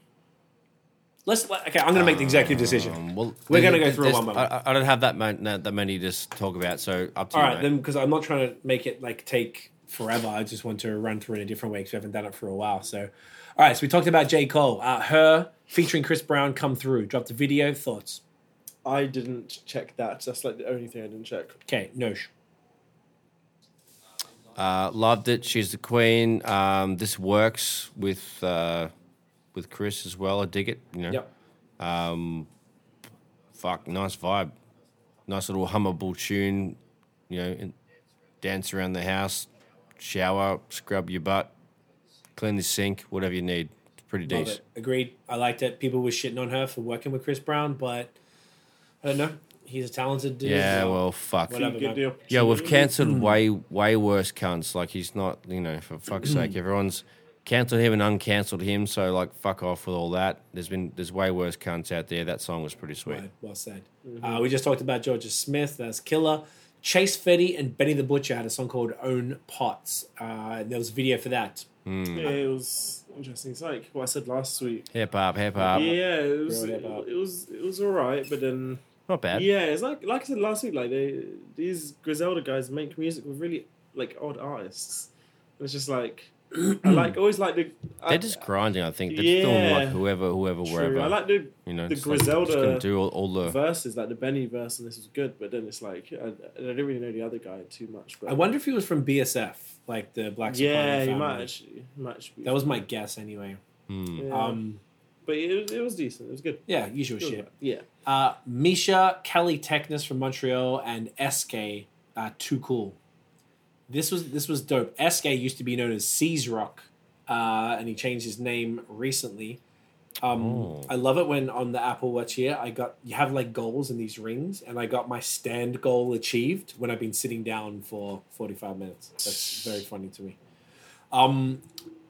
Let's. Okay, I'm going to make the executive decision. Um, well, We're gonna go through it one by I, I don't have that, man, that that many to talk about, so up to All you. right, mate. then, because I'm not trying to make it like take forever. I just want to run through in a different way because we haven't done it for a while. So, all right, so we talked about J. Cole. Uh, H.E.R. featuring Chris Brown come through, dropped a video. Thoughts? I didn't check that. That's like the only thing I didn't check. Okay, Nosh. Uh, loved it. She's the queen. Um, this works with uh, with Chris as well. I dig it. You know. Yep. Fuck, nice vibe. Nice little hummable tune. You know, and dance around the house, shower, scrub your butt, clean the sink, whatever you need. It's pretty Love decent. it. Agreed. I liked it. People were shitting on her for working with Chris Brown, but I don't know. He's a talented dude. Yeah, so well, fuck. Whatever, Get man. the Yeah, we've cancelled way way worse cunts. Like he's not, you know, for fuck's sake, everyone's cancelled him and uncancelled him. So like, fuck off with all that. There's been there's way worse cunts out there. That song was pretty sweet. Right, well said. Uh, we just talked about Jorja Smith. That's Killer. Chase Fetti and Benny the Butcher had a song called Own Pots. Uh, there was a video for that. Mm. Yeah, it was interesting. It's like what I said last week. Hip hop, hip hop, yeah, it was. Real It, hip-hop. was. It was alright, but then not bad. yeah, it's like like I said last week. Like they these Griselda guys make music with really like odd artists. It's just like I like always like the. I, They're just grinding. I think they're just doing like Yeah. whoever, whoever, true. wherever. I like the you know, the it's like, Griselda gonna do all, all the. verses, like the Benny verse, and this was good. But then it's like I, I didn't really know the other guy too much. But I wonder if he was from BSF, like the Black yeah, he might actually, might actually be That was my guess anyway. Hmm. Yeah. Um, but it, was- it was decent. It was good. yeah, usual shit. right. Yeah. Uh, Misha, Kallitechnis from Montreal, and SK, uh, Too Cool. This was this was dope. SK used to be known as Seas Rock, uh, and he changed his name recently. Um, Oh. I love it when on the Apple Watch here, I got you have like goals in these rings, and I got my stand goal achieved when I've been sitting down for forty five minutes. That's very funny to me. Um,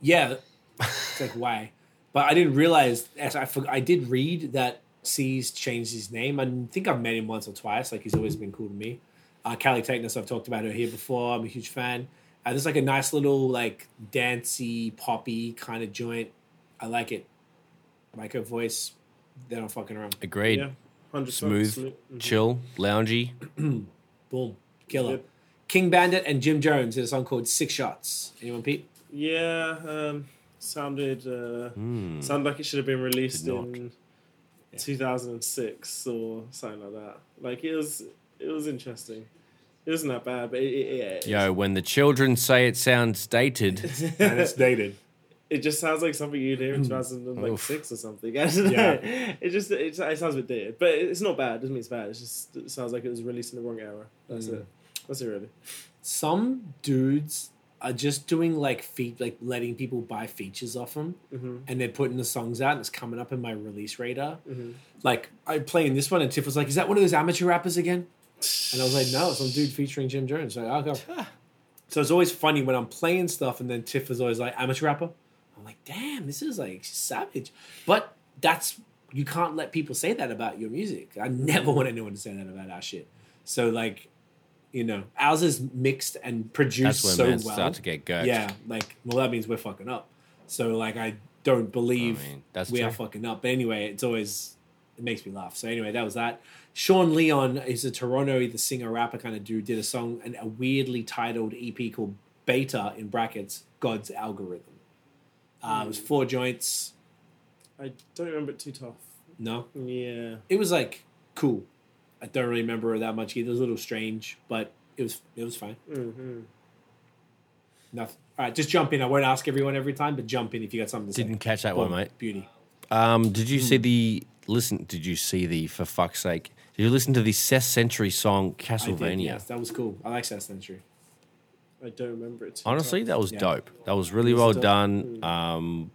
yeah, it's like why, but I didn't realize. I I did read that C's changed his name. I think I've met him once or twice. Like he's always been cool to me. Uh, Kallitechnis, I've talked about her here before. I'm a huge fan. Uh, there's like a nice little like dancey, poppy kind of joint. I like it. I like her voice. They're not fucking around. Agreed. Yeah. 100% Smooth, mhm. chill, loungy. Boom, killer. Good. King Bandit and Jim Jones did a song called Six Shots. Anyone, Pete? Yeah. Um, sounded uh, Hmm. sounded like it should have been released Did not. in Yeah. 2006 or something like that. Like it was, it was interesting. It wasn't that bad, but it, it, yeah, Yo, when the children say it sounds dated, And it's dated. it just sounds like something you'd hear in Oof. 2006 or something. I don't know. Yeah. It just it, it sounds a bit dated, but it's not bad. It doesn't mean it's bad. It's just it sounds like it was released in the wrong era. That's Mm. it. That's it, really. Some dudes are just doing like feet, like letting people buy features off them, hmm and they're putting the songs out, and it's coming up in my release radar. hmm Like I'm playing this one, and Tiff was like, "Is that one of those amateur rappers again?" And I was like, "No, it's some dude featuring Jim Jones." So I'll go. So it's always funny when I'm playing stuff, and then Tiff is always like, "Amateur rapper." I'm like, "Damn, this is like savage," but that's you can't let people say that about your music. I never want anyone to say that about our shit. So like, you know, ours is mixed and produced so well. that's when so men well. start to get good. Yeah, like well, that means we're fucking up. So like, I don't I believe mean, that's we true. are fucking up. But anyway, it's always it makes me laugh. So anyway, that was that. Sean Leon is a Toronto, the singer rapper kind of dude, did a song and a weirdly titled EP called Beta in brackets God's Algorithm. Uh, it was four joints. I don't remember it too tough. No, Yeah. it was like cool. I don't really remember that much either. It was a little strange, but it was it was fine. hmm Nothing. All right, just jump in. I won't ask everyone every time, but jump in if you got something to say. Didn't catch that Boom. one, mate. Beauty. Um, did you Hmm. see the listen? Did you see the for fuck's sake? Did you listen to the Seth Century song I did, Castlevania? yes, that was cool. I like that century. I don't remember it Honestly, tough. that was Yeah. dope. That was really was well dope. done. Um,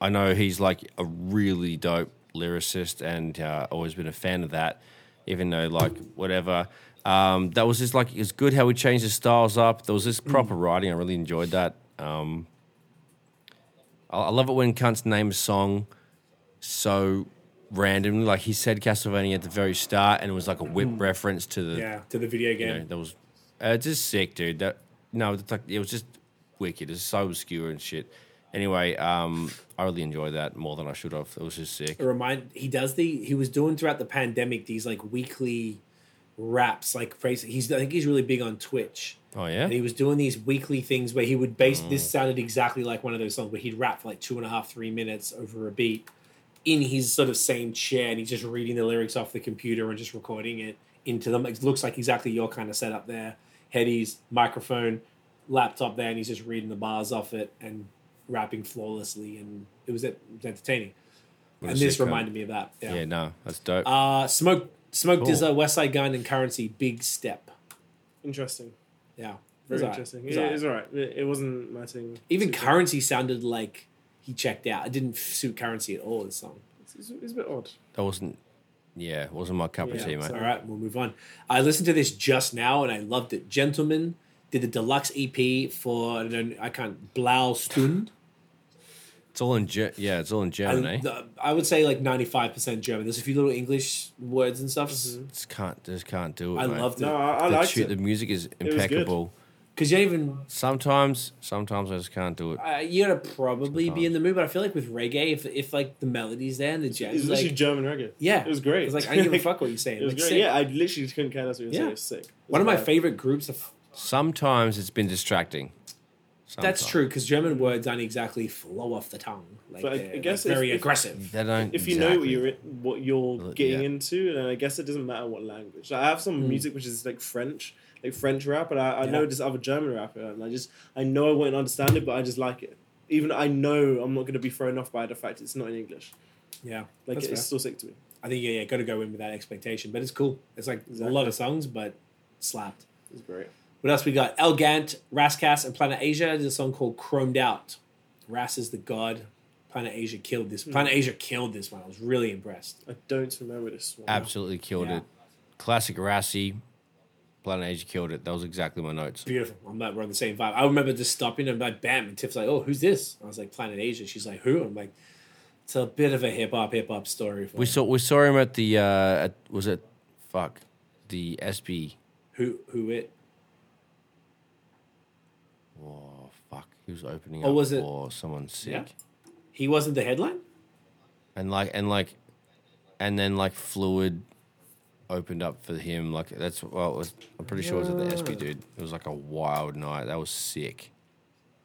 I know he's like a really dope lyricist, and uh, always been a fan of that. Even though, like, whatever. Um, that was just like it was good how we changed the styles up. There was this proper writing. I really enjoyed that. Um, I, I love it when cunts name a song so randomly. Like he said Castlevania at the very start, and it was like a whip reference to the Yeah, to the video you game. know, that was uh, just sick, dude. That no, it's like it was just wicked. It's so obscure and shit. Anyway, um, I really enjoyed that more than I should have. It was just sick. It remind he does the he was doing throughout the pandemic these like weekly raps like praise he's I think he's really big on Twitch Oh yeah, and he was doing these weekly things where he would base Mm. this sounded exactly like one of those songs where he'd rap for like two and a half three minutes over a beat in his sort of same chair and he's just reading the lyrics off the computer and just recording it into them it looks like exactly your kind of setup there headies microphone laptop there and he's just reading the bars off it and rapping flawlessly and it was, it was entertaining What and this sick reminded me of that yeah. yeah, no, that's dope. uh smoke smoke Cool. DZA, west side gun and Curren$y big step Interesting. yeah It Very was interesting. It was Yeah, alright. it was alright. It, it wasn't my thing. Even Super. Curren$y sounded like he checked out. It didn't suit Curren$y at all. This song. It's, it's, it's a bit odd. that wasn't. Yeah, it wasn't my cup of tea, mate. All right, we'll move on. I listened to this just now and I loved it. Gentleman did the deluxe EP for I, don't, I can't Blaue Stunde. It's all in Ger- yeah, it's all in German, I, eh? the- I would say like ninety five percent German. There's a few little English words and stuff Just can't, just can't do it. I mate. loved it No, I, I the, liked tu- it. the music is was good. impeccable. because you don't even Sometimes, sometimes I just can't do it. uh, you gotta probably be in the mood. But I feel like with reggae, if if like the melodies there and the jazz, It's literally like, German reggae. yeah, It was great. It's like I don't give a fuck what you're saying. It was Like, great. sick. Yeah, I literally just couldn't care less what you were Yeah. saying. It was sick. It One of my vibe. favorite groups of Sometimes it's been distracting. That's true because German words aren't exactly flow off the tongue. Like But I- they're I guess like, very if- aggressive. They don't. if you know what you're what you're getting yeah. into, then I guess it doesn't matter what language. Like, I have some Mm. music which is like French, like French rap, and I, I know this other German rapper, and I just I know I won't understand it, but I just like it. Even I know I'm not going to be thrown off by the fact it's not in English. Yeah, Like That's it's still sick to me. I think yeah, yeah, got to go in with that expectation, but it's cool. It's like a lot of songs, but slapped. It's great. What else we got? El Gant, Ras Kass, and Planet Asia. There's a song called Chromed Out. Ras is the god. Planet Asia killed this. Planet Asia killed this one. I was really impressed. I don't remember this one. Absolutely killed Yeah. it. Classic Rassi. Planet Asia killed it. That was exactly my notes. Beautiful. I'm not. We're on the same vibe. I remember just stopping and like, bam, and Tiff's like, "Oh, who's this?" I was like, "Planet Asia." She's like, "Who?" I'm like, "It's a bit of a hip hop, hip hop story." For We saw we saw him at the uh, at, was it fuck the SB. who, who it? Oh fuck! He was opening Oh, up was it- for someone sick. Yeah. He wasn't the headline. and like and like and then like fluid opened up for him like that's well it was, i'm pretty sure it was at the sb dude it was like a wild night that was sick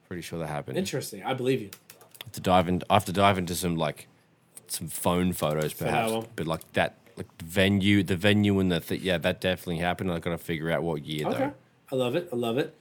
pretty sure that happened Interesting. I believe you. to dive in i have to dive into some like some phone photos perhaps but like that like venue the venue and the th- yeah that definitely happened i gotta figure out what year Okay. though I love it. I love it.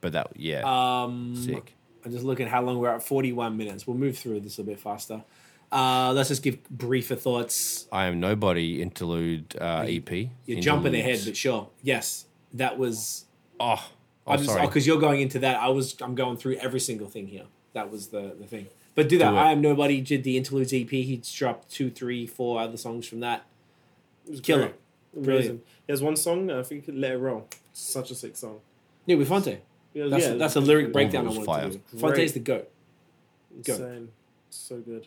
But that yeah Um, sick I'm just looking at how long we're at. 41 minutes. We'll move through this a bit faster. Uh, let's just give briefer thoughts. i am nobody interlude uh ep You're jumping ahead, but sure. Yes, that was. oh I oh just sorry because you're going into that. I was. I'm going through every single thing here. That was the the thing. But do that. Do. I am nobody. Did the interludes EP? He's dropped two, three, four other songs from that. It was Killer. great. Amazing. Brilliant. There's one song I think "Let It Roll." Such a sick song. Yeah, with Phonte. Yeah, That's yeah, that's a lyric breakdown I was wanted fire. to do. Phonte's the goat. go. Insane. So good.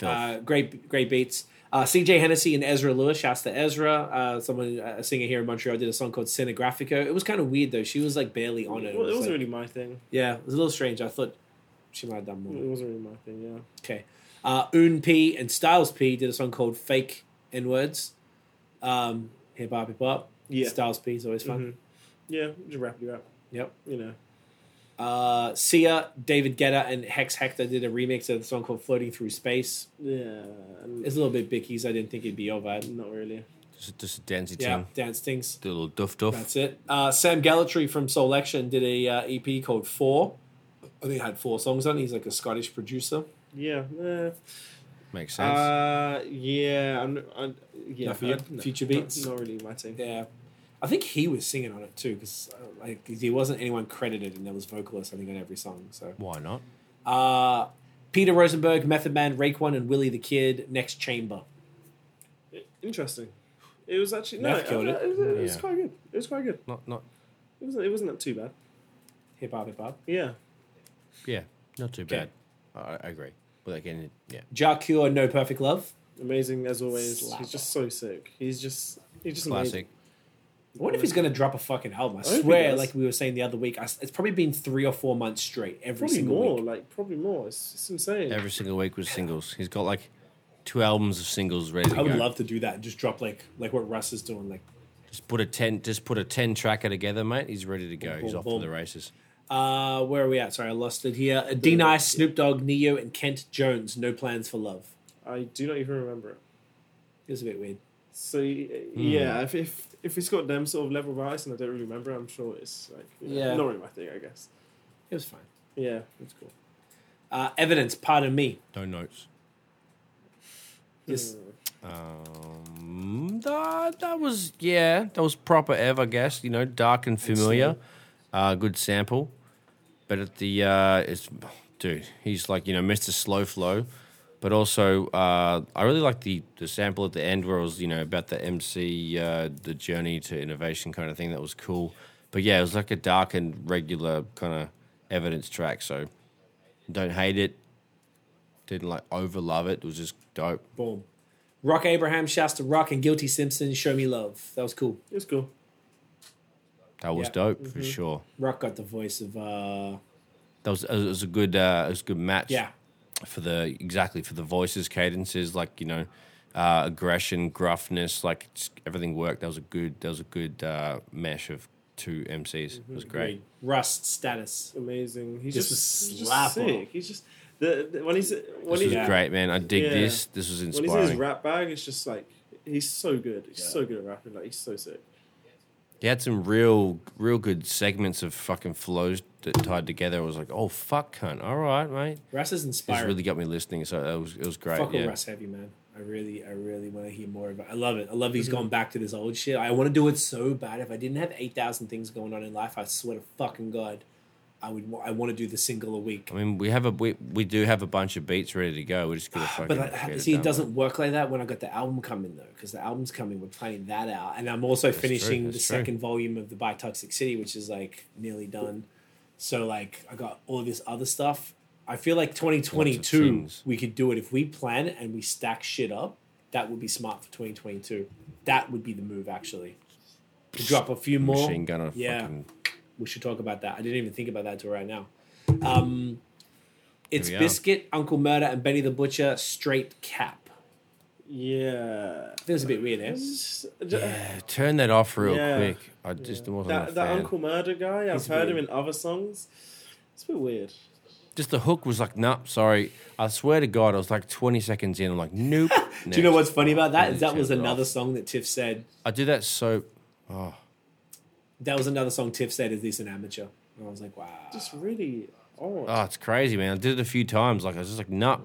Uh, great, great beats. Uh, CJ Hennessy and Ezra Lewis. Shouts to Ezra. Uh, someone, a singer here in Montreal, did a song called Cinegraphico. It was kind of weird though. She was like barely on it. Well, it was wasn't like- really my thing. yeah, it was a little strange. I thought she might have done more. It wasn't really my thing. Yeah. Okay. Uh, Un P and Styles P did a song called Fake N Words. Um, hip hop, hip hop. Yeah. Styles P is always fun. Mhm. Yeah, just rapidly rap. Yep. You know. Uh, Sia, David Guetta, and Hex Hector did a remix of the song called Floating Through Space. Yeah. and- It's a little bit bickies. I didn't think it'd be over. vibe. Not really. just, just a dancey Yeah, thing dance things. do a little duff duff That's it. Uh, Sam Gellaitry from Soulection did a uh, EP called Four. I think it had four songs on. it. He's like a Scottish producer. Yeah. Eh. makes sense Uh, yeah. I'm. I, yeah. Not for you? I- no, Future not- beats? Not, really my thing. Yeah, I think he was singing on it too because uh, like he wasn't anyone credited, and there was vocalists I think on every song. So why not uh, Peter Rosenberg, Method Man, Raekwon, and Willie the Kid. Next Chamber. Interesting. It was actually no. Meth It, killed it, it. was, it was Yeah. quite good. It was quite good. not not It wasn't. It wasn't that too bad. Hip hop, hip hop. Yeah. Yeah, not too Okay. bad. I, I agree. But again, it- yeah, Jah Cure, No Perfect Love. Amazing as always. Slapper. He's just so sick. He's just. He's just classic. amazing. I wonder if he's gonna drop a fucking album. I hope he swear, like we were saying the other week, I, it's probably been three or four months straight every Probably single more. week. Like probably more. It's, it's insane. Every single week was singles. He's got like two albums of singles ready to I would go. love to do that. and Just drop like like what Russ is doing. Like, just put a ten, just put a ten tracker together, mate. He's ready to go. Boom, He's boom, off boom. to the races. uh, where are we at? Sorry, I lost it here. Uh, D Nice, Snoop Dogg, Ne-Yo, and Kent Jones. No plans for love. I do not even remember it. It was a bit weird. So y- yeah, if, if if it's got them sort of level of ice and I don't really remember, I'm sure it's like you know, Yeah. not really my thing. I guess. It was fine. Yeah, it's cool. Uh, evidence. Pardon me. No notes. Yes. Um, that, that was yeah, that was proper Ev, I guess. You know, dark and familiar. Uh, good sample, but at the uh, it's dude, he's like you know Mr. Slow Flow, but also uh, I really like the the sample at the end where it was you know about the MC uh, the journey to innovation kind of thing. That was cool. But yeah, it was like a dark and regular kind of evidence track. So don't hate it. Didn't like over love it. It was just dope. Boom. Rock Abraham, shouts to Rock and Guilty Simpson. Show me love. That was cool. It's cool. That was Yeah. dope for sure. Rock got the voice of uh, That was it was a good uh, it was a good match. yeah. For the exactly for the voices, cadences, like you know, uh, aggression, gruffness, like just everything worked. That was a good that was a good uh, mesh of two MCs. It was Agreed. great. Rust status. amazing. He's This just, was he's just sick. He's just the, the when he's when This he's was Yeah. great, man. I dig Yeah. this. This was when he's in his rap bag, it's just like he's so good. He's Yeah. so good at rapping. Like he's so sick. He had some real, real good segments of fucking flows that tied together. I was like, oh fuck, cunt. All right, mate. Russ is It's really got me listening. So that was it was great. Fuck yeah. Russ Heavy, man. I really, I really want to hear more about. I love it. I love Mm-hmm. he's going back to this old shit. I want to do it so bad. If I didn't have eight thousand things going on in life, I swear to fucking god, I would. I want to do the single a week. I mean, we have a we, we do have a bunch of beats ready to go. We just gotta ah, fucking. But I, see, it done. doesn't work like that when I got the album coming though, because the album's coming. We're planning that out, and I'm also true, finishing the true. second volume of the By Toxic City, which is like nearly done. So like, I got all this other stuff. I feel like 2022 we could do it if we plan it and we stack shit up. That would be smart for 2022. That would be the move actually. To drop a few more. Machine gunner. Yeah. Fucking, We should talk about that. I didn't even think about that till right now. Um, it's we are. Biscuit, Uncle Murder, and Benny the Butcher. Straight cap. Yeah. That was a bit weird, eh? It's just- yeah, turn that off real Yeah. quick. I just wasn't That, a that. Uncle Murder guy, I've He's heard weird. him in other songs. It's a bit weird. Just the hook was like, nah, sorry. I swear to God, I was like 20 seconds in. I'm like, nope. Do you know what's funny about that? Is that was another off. song that Tiff said. I do that so. Oh, That was another song Tiff said, "Is this an amateur?" And I was like, "Wow." Just really odd. oh, it's crazy, man. I did it a few times. Like I was just like, nah.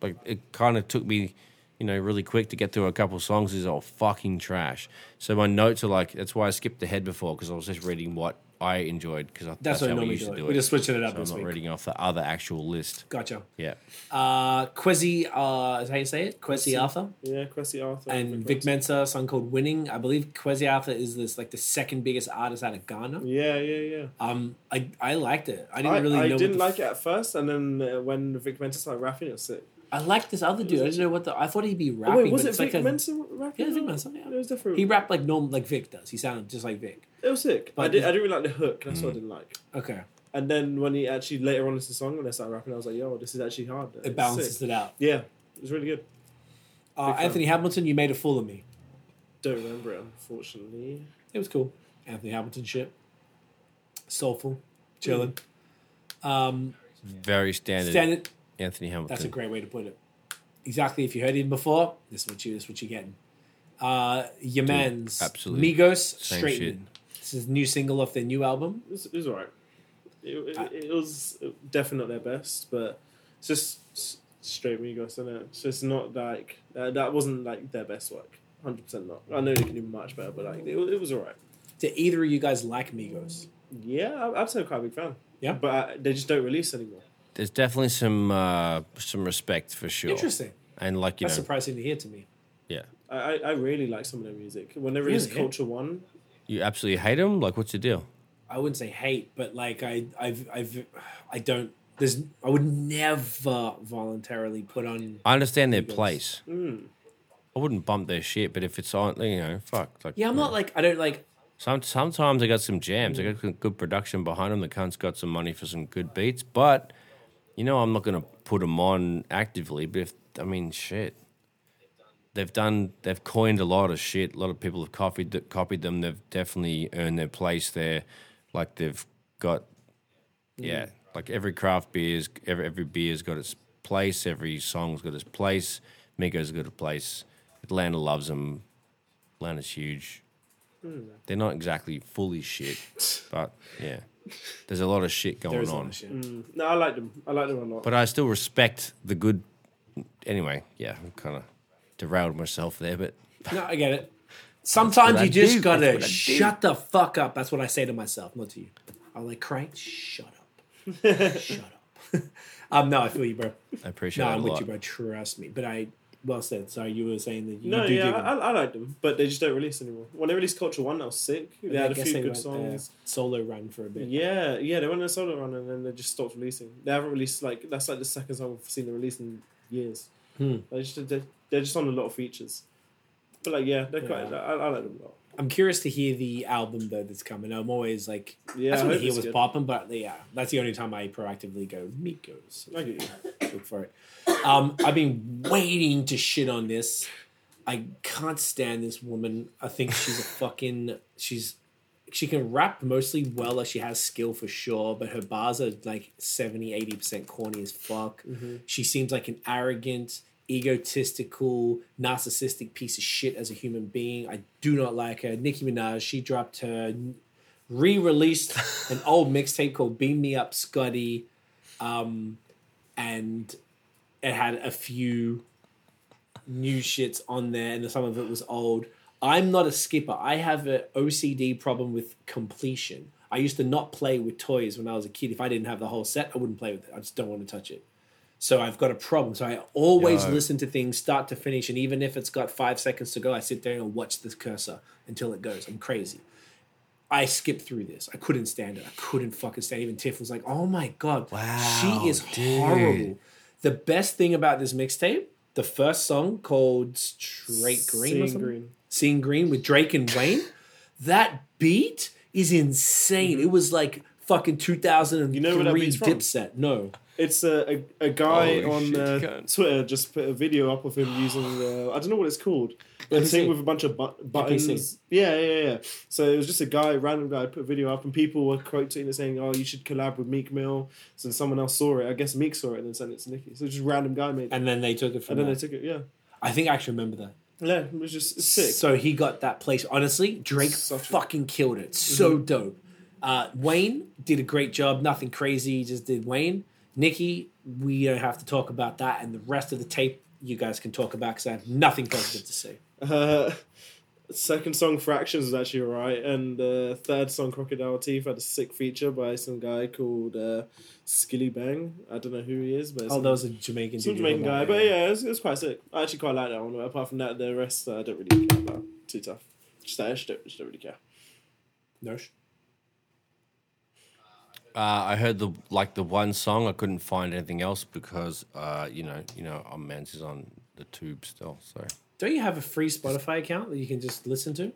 Like it kind of took me, you know, really quick to get through a couple songs. Is all fucking trash. So my notes are like, that's why I skipped ahead before because I was just reading what I enjoyed because That's, that's, what I how we normally used do. to It. do We're just switching it up So I'm this not week. reading off the other actual list. Gotcha. Yeah. Uh, Kwesi, uh, is how you say it? Kwesi Arthur Yeah, Kwesi Arthur. and Vic Mensa, a song called "Winning." I believe Kwesi Arthur is this like the second biggest artist out of Ghana. Yeah, yeah, yeah. Um, I I liked it. I didn't I, really I know. didn't what like the it at first, and then uh, when Vic Mensa started rapping, it was sick. I like this other dude. I didn't know what the. I thought he'd be rapping. Oh, wait, was but it Vic like a- Mensa rapping? Yeah, Vic or- Mensa, yeah. It was different. He rapped like normal, like Vic does. He sounded just like Vic. it was sick. But I, did, the- I didn't really like the hook. That's Mm. what I didn't like. Okay, And then when he actually later on into the song, when they started rapping, I was like, "Yo, this is actually hard." it It's balances sick. it out. Yeah, it was really good. Uh, Anthony Hamilton, you made a fool of me. Don't remember it, unfortunately. It was cool. Anthony Hamilton shit. Soulful, chilling. Um, Very standard. standard. Anthony Hamilton. That's a great way to put it. Exactly. If you heard him before, this is what you this is what you're getting. Uh, your man's absolutely. Migos Same Straightening. This is a new single off their new album. It was, it was alright. It, it, it was definitely not their best, but it's just straight Migos, isn't it? So it's not like uh, that wasn't like their best work. Hundred percent not. I know they can do much better, but like it, it was alright. Do either of you guys like Migos? Yeah, I- I'm still quite a big fan. Yeah? but uh, they just don't release anymore. There's definitely some uh, some respect for sure. Interesting. And like you That's know, surprising to hear to me. yeah, I, I, really like some of their music. When they released Really? Culture One, you absolutely hate them. Like, what's your deal? I wouldn't say hate, but like I, I've, I've, I don't. There's, I would never voluntarily put on. I understand their place. mm, I wouldn't bump their shit, but if it's on, you know, fuck. Like, Yeah, I'm not know. like I don't like. Some sometimes I got some jams. I got good production behind them. The cunt's got some money for some good beats, but you know I'm not gonna put them on actively. But if I mean shit, they've done. They've coined a lot of shit. A lot of people have copied copied them. They've definitely earned their place there. Like they've got, mm. yeah. Like every craft beer's every every beer's got its place. Every song's got its place. Migos got a place. Atlanta loves them. Atlanta's huge. Mm. They're not exactly fully shit, but yeah, there's a lot of shit There going is a lot on. of shit. mm. no, I like them. I like them a lot. But I still respect the good. Anyway, yeah, I kind of derailed myself there, but No, I get it. Sometimes I you just do. gotta what I do. shut the fuck up. That's what I say to myself, not to you. I'm like, crank, shut up, shut up. um, no, I feel you, bro. I appreciate No, it I'm with lot. you, bro. Trust me. But I, well said. Sorry, you were saying that you no, do yeah, dig I. I like them, but they just don't release anymore. When they released Culture One, that was sick. They I had a few good went songs. Solo run for a bit. Yeah, yeah, they went on a solo run and then they just stopped releasing. They haven't released like that's like the second song I've seen them release in years. Hmm. They just they're, they're just on a lot of features. But like yeah, they're quite. I, I like them a lot. I'm curious to hear the album though that's coming. I'm always like, Yeah, that's I what I hear it's was good. popping, but yeah, that's the only time I proactively go Migos. I get you. Look for it. Um, I've been waiting to shit on this. I can't stand this woman. I think she's a fucking. She's she can rap mostly well, like she has skill for sure, but her bars are like 70, 80% corny as fuck. She seems like an arrogant, egotistical, narcissistic piece of shit as a human being. I do not like her. Nicki Minaj, she dropped her re-released an old mixtape called Beam Me Up Scotty. Um, and it had a few new shits on there, and some of it was old. I'm not a skipper. I have an OCD problem with completion. I used to not play with toys when I was a kid. If I didn't have the whole set, I wouldn't play with it. I just don't want to touch it. So I've got a problem. So I always Yo. listen to things start to finish, and even if it's got five seconds to go, I sit there and watch this cursor until it goes. I'm crazy. I skipped through this. I couldn't stand it. I couldn't fucking stand it. Even Tiff was like, "Oh my god, Wow, she is dude. horrible." The best thing about this mixtape, the first song called Straight Green, or Seeing green. Seeing Green with Drake and Wayne, that beat is insane. It was like fucking 2003 You know where that beat's from? Dipset. No. It's a, a, a guy Holy on shit, uh. Twitter just put a video up of him using uh, I don't know what it's called. A MPC. with a bunch of bu- buttons. MPC. Yeah, yeah, yeah. So it was just a guy, random guy, put a video up, and people were quoting it saying, "Oh, you should collab with Meek Mill." So someone else saw it. I guess Meek saw it and then sent it to Nicki. So just a random guy made it, And then they took it from and then there. they took it. Yeah, I think I actually remember that. yeah. It was just sick. So he got that place. Honestly, Drake Such a- fucking killed it. So dope. Uh, Wayne did a great job. Nothing crazy. he Just did Wayne. Nicki, we don't have to talk about that. And the rest of the tape, you guys can talk about because I have nothing positive to say. Uh, second song Fractions was actually alright, and uh, third song Crocodile Teeth had a sick feature by some guy called uh, Skillibeng. I don't know who he is, but Oh, that was a Jamaican some. Jamaican guy. But yeah, it was, it was quite sick. I actually quite like that one. But apart from that, the rest uh, I don't really care about. Too tough. Just I just don't, just don't really care. No. Uh, I heard the like the one song. I couldn't find anything else because uh, you know, you know, our man's is on the tube still. So Don't you have a free Spotify account that you can just listen to?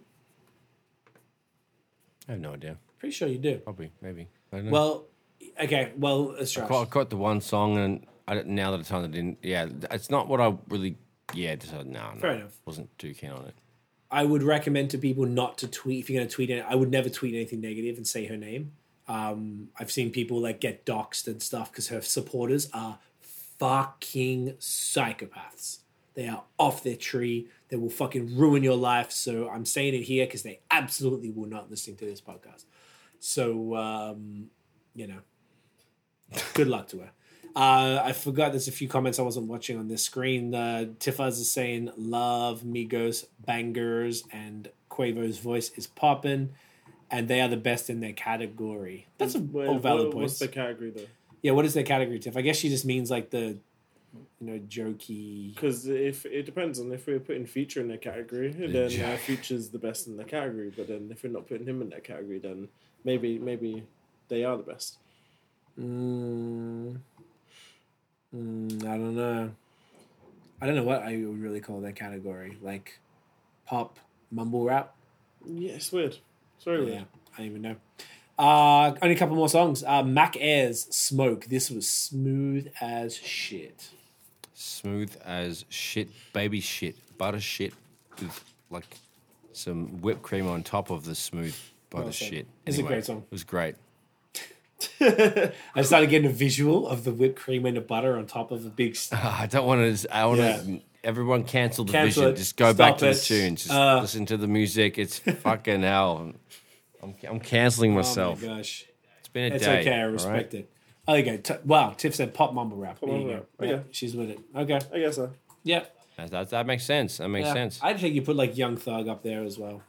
I have no idea. Pretty sure you do. Probably, maybe. I don't know. Well, okay. Well, it's I caught, I caught the one song, and I don't, now that it's on, I didn't. Yeah, it's not what I really. Yeah, just no, no, Fair enough. Wasn't too keen on it. I would recommend to people not to tweet. If you're going to tweet it, I would never tweet anything negative and say her name. Um, I've seen people like get doxxed and stuff because her supporters are fucking psychopaths. They are off their tree. They will fucking ruin your life. So I'm saying it here because they absolutely will not listen to this podcast. So um, you know, good luck to her. Uh, I forgot there's a few comments I wasn't watching on this screen. Uh, Tiffaz is saying love Migos bangers and Quavo's voice is popping, and they are the best in their category. That's a, all valid what- points. What's the category though? yeah, what is their category, Tiff? I guess she just means like the, you know, jokey. Because if it depends on if we're putting feature in their category, then uh, jack. Future's the best in the category. But then if we're not putting him in that category, then maybe maybe they are the best. Mm, mm, I don't know. I don't know what I would really call that category. Like pop, mumble rap. Yeah, it's weird. It's very Yeah, weird. I don't even know. Uh, only a couple more songs. Uh, Mac Ayres Smoke. This was smooth as shit. Smooth as shit, baby shit, butter shit, with like some whipped cream on top of the smooth butter Well shit. It's a great song. It was great. I started getting a visual of the whipped cream and the butter on top of a big. St- I don't want to. I want Yeah. to. Everyone cancel the Cancel vision. it. Just go Stop back to it. the tunes. Just Uh. listen to the music. It's fucking hell. I'm, I'm canceling myself. Oh my gosh, it's been a it's day. It's okay. I respect right? it. Oh, you go. T- wow, Tiff said pop mumble rap. there you mumble go. rap. Yeah, Okay. she's with it. Okay. I guess so. Yeah. That, that, that makes sense. That makes Yeah. sense. I'd think you put like Young Thug up there as well.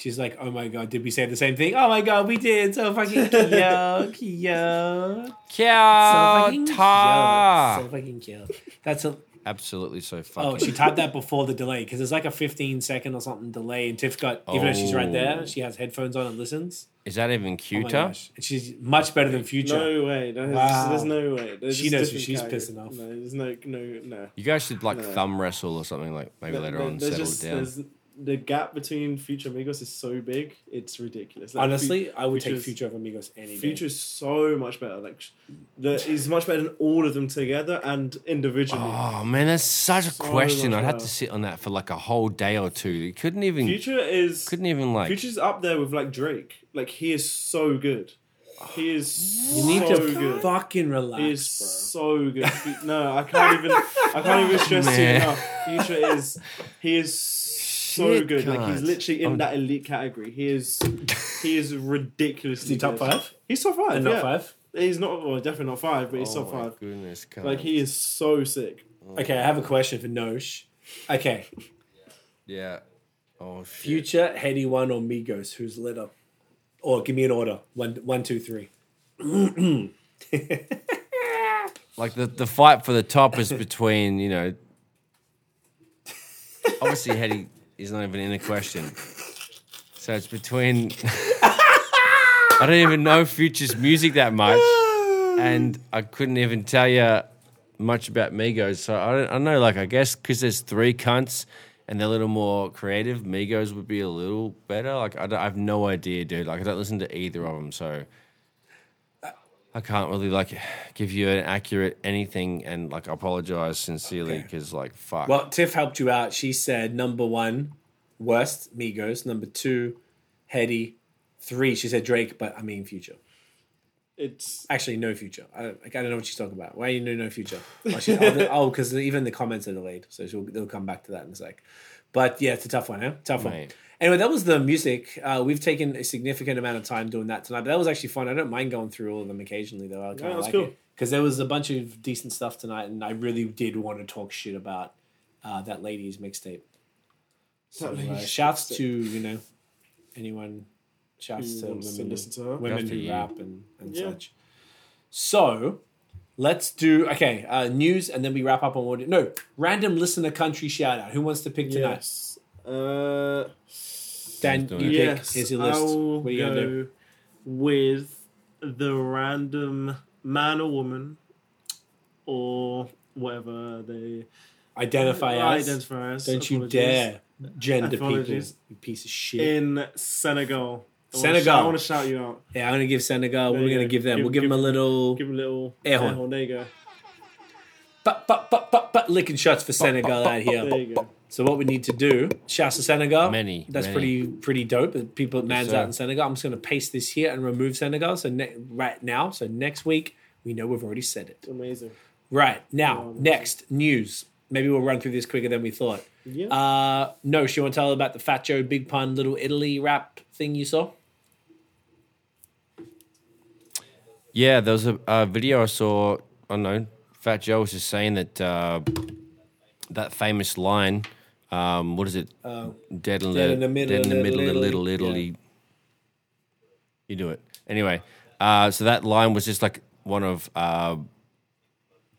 She's like, oh my god, did we say the same thing? Oh my god, we did. So fucking cute, cute. So fucking cute. Kya So fucking cute. That's a. Absolutely so oh, fucking. Oh, she typed that before the delay because there's like a 15 second or something delay, and Tiff got even though she's right oh. there, Oh. she has headphones on and listens. Is that even Oh my cuter? gosh, and she's much better than Future. No way. No, there's, Wow. there's no way. There's She knows who she's category. pissing off. No, there's no no no. you guys should like No. thumb wrestle or something like maybe There- later there- on settle just, down. There's, the gap between Future and Migos is so big, it's ridiculous. Like, Honestly, I would take Future of Amigos any day. Future is so much better. Like, sh- the he's much better than all of them together and individually. Oh man, that's such a So question. I'd have to sit on that for like a whole day or two. You couldn't even Future is couldn't even like Future's up there with like Drake. Like he is so good. He is You need to good. fucking relax, He bro. is so good. Fu- No, I can't even. I can't even stress it Man. enough. Future is. He is so Shit, good. Like he's literally in I'm- that elite category. He is. He is ridiculously. Is he top good. five? He's top five. And not yeah. five. He's not. Well, definitely not five, but he's oh top my five. Goodness, Like he is so sick. Okay, I have a question for Nosh. Okay, yeah. Oh shit. Future, Headie One, or Migos? Who's litter? Or give me an order. One, one, two, three. Like the the fight for the top is between you know. Obviously, Headie is not even in the question, so it's between. I don't even know Future's music that much, and I couldn't even tell you much about Migos. So I don't, I know. Like I guess because there's three cunts and they're a little more creative, Migos would be a little better. Like I, don't, I have no idea, dude. Like I don't listen to either of them, so. I can't really like give you an accurate anything, and like I apologize sincerely Okay. because like fuck. Well, Tiff helped you out. She said number one, worst, Migos. Number two, Headie. Three, she said Drake, but I mean Future. It's Actually, no Future. I don't, like, I don't know what she's talking about. Why you know no Future? Oh, she- oh, because oh, even the comments are delayed, so she'll, they'll come back to that in a sec. But yeah, it's a tough one, huh? Tough one. Mate. Anyway, that was the music. Uh, we've taken a significant amount of time doing that tonight, but that was actually fun. I don't mind going through all of them occasionally, though. I kind of that's like cool. it because there was a bunch of decent stuff tonight, and I really did want to talk shit about uh, that lady's mixtape. So That uh, lady's shouts to you know anyone. Shouts to wants to women, listen to her? women who you. rap and, and Yeah. such. So let's do okay uh, news, and then we wrap up on what. No, random listener country shout out. Who wants to pick tonight? yes. Uh, Dan, you pick. yes. Here's your list. I'll What are you gonna do? go with the random man or woman, or whatever they Identify as. identify as. Don't you dare gender people. You piece of shit. In Senegal. I Senegal. shout- I want to shout you out. yeah, I'm gonna give Senegal. What There are we you gonna go. give them? Give- we'll give, give them a little Give them a little Air horn. horn. There you go. but but but but but licking shots for Senegal out here. There you go. So what we need to do, shouts to Senegal. Many, That's many. pretty pretty dope. The People man's sir. out in Senegal. I'm just gonna paste this here and remove Senegal. So ne- right now, so next week we know we've already said it. Amazing. Right now, Um, next news. Maybe we'll run through this quicker than we thought. Yeah. Uh, no, she want to tell about the Fat Joe Big Pun Little Italy rap thing you saw? Yeah, there was a, a video I saw. I don't know. Fat Joe was just saying that uh, that famous line. Um, what is it? dead in, dead the, in the middle dead in the middle of Little little. Italy. You do it anyway. Uh, so that line was just like one of uh,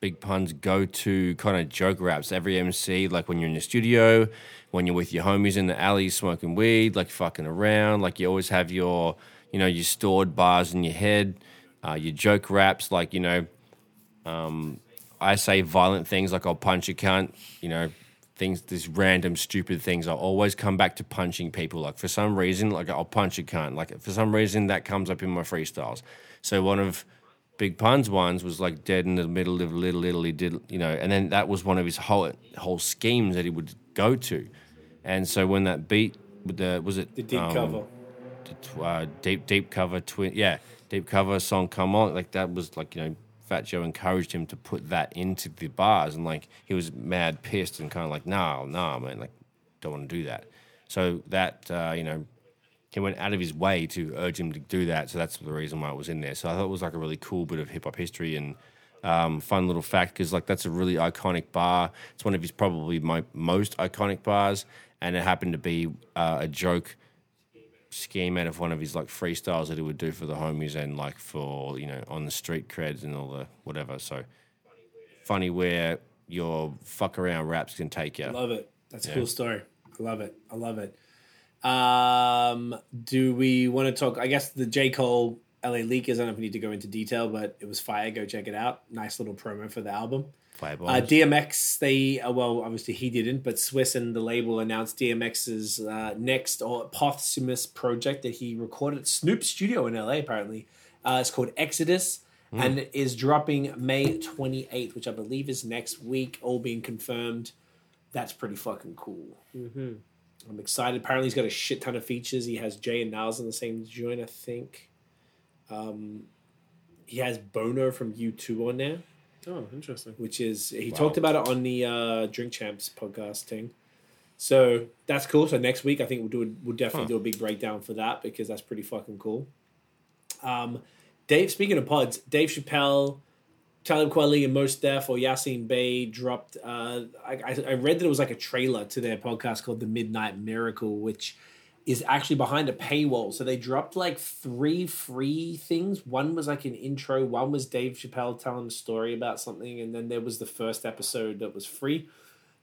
Big Pun's go-to kind of joke raps. Every MC, like when you're in the studio, when you're with your homies in the alley smoking weed, like fucking around, like you always have your, you know, your stored bars in your head, uh, your joke raps, like you know, um, I say violent things like I'll punch a cunt, you know, things, these random stupid things. I'll always come back to punching people. Like for some reason, like I'll punch a cunt. Like for some reason, that comes up in my freestyles. So one of Big Pun's ones was like dead in the middle of Little Italy, did you know? And then that was one of his whole whole schemes that he would go to. And so when that beat with the was it The deep um, cover. the uh, deep deep cover twin yeah deep cover song come on like that was like you know Fat Joe encouraged him to put that into the bars and like he was mad pissed and kind of like nah nah man like don't want to do that. So that uh, you know he went out of his way to urge him to do that so that's the reason why it was in there. So I thought it was like a really cool bit of hip hop history and um, fun little fact because like that's a really iconic bar. It's one of his probably my most iconic bars and it happened to be uh, a joke scheme out of one of his like freestyles that he would do for the homies and like for you know on the street creds and all the whatever. So funny where your fuck around raps can take you. Love it. That's a cool story. I love it. I love it. Um, do we want to talk? I guess the J. Cole LA Leakers, I don't know if we need to go into detail, but it was fire. Go check it out. Nice little promo for the album. Fireball. Uh, DMX, they uh, well, obviously he didn't, but Swizz and the label announced DMX's uh, next or posthumous project that he recorded at Snoop Studio in LA. Apparently, uh, it's called Exodus and is dropping May twenty eighth, which I believe is next week. All being confirmed. That's pretty fucking cool. Mm-hmm. I'm excited. Apparently, he's got a shit ton of features. He has Jay and Niles in the same joint, I think. Um, he has Bono from U2 on there Oh, interesting. which is he Wow. talked about it on the uh, Drink Champs podcast thing. So that's cool. So next week, I think we'll do a, we'll definitely Huh. do a big breakdown for that because that's pretty fucking cool. Um, Dave, speaking of pods, Dave Chappelle, Talib Kweli, and Mos Def or Yasiin Bey dropped. Uh, I, I I read that it was like a trailer to their podcast called The Midnight Miracle, which is actually behind a paywall. So they dropped like three free things. One was like an intro. One was Dave Chappelle telling a story about something, and then there was the first episode that was free.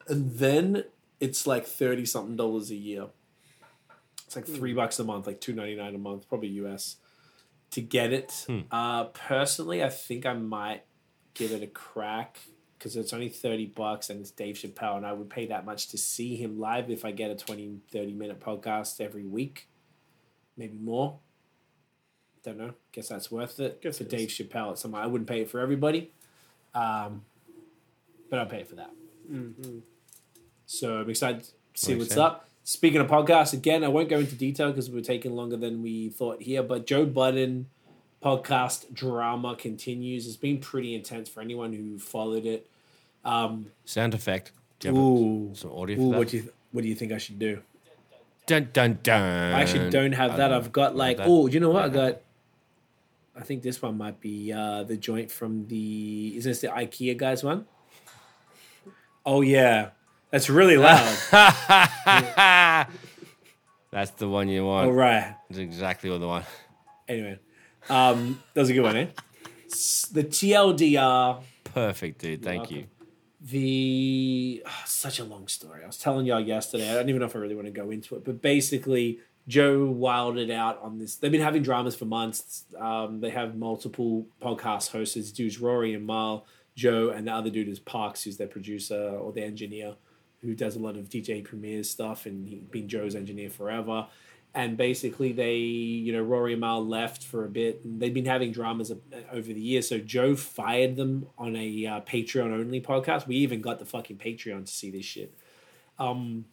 And then it's like thirty something dollars a year. It's like three bucks a month, like two ninety nine a month, probably US, to get it. Uh, personally, I think I might give it a crack because it's only 30 bucks and it's Dave Chappelle, and I would pay that much to see him live if I get a 20, 30 minute podcast every week, maybe more. Don't know. Guess that's worth it Guess for it Dave Chappelle. It's something I wouldn't pay it for everybody, um, but I'll pay for that. Mm-hmm. So I'm excited to see Makes what's sense. up. Speaking of podcasts, again, I won't go into detail because we're taking longer than we thought here. But Joe Budden podcast drama continues. It's been pretty intense for anyone who followed it. Um, Sound effect. Do you have ooh, some audio ooh, what do you what do you think I should do? Dun dun dun. I actually don't have that. I've got like oh, you know what? I got. I think this one might be uh, the joint from the. Is this the IKEA guys one? Oh yeah, that's really loud. That's the one you want. All right. That's exactly what the one. Anyway, um, that was a good one, eh? The TLDR, Perfect, dude. Thank you. the ah, such a long story. I was telling y'all yesterday. I don't even know if I really want to go into it, but basically, Joe wilded out on this. They've been having dramas for months. Um, they have multiple podcast hosts. Dudes Rory and Mal, Joe, and the other dude is Parks, who's their producer or the engineer, who does a lot of DJ Premier stuff, and he's been Joe's engineer forever. And basically, they, you know, Rory and Mal left for a bit, and they've been having dramas over the years. So Joe fired them on a uh, Patreon only podcast. We even got the fucking Patreon to see this shit. Um,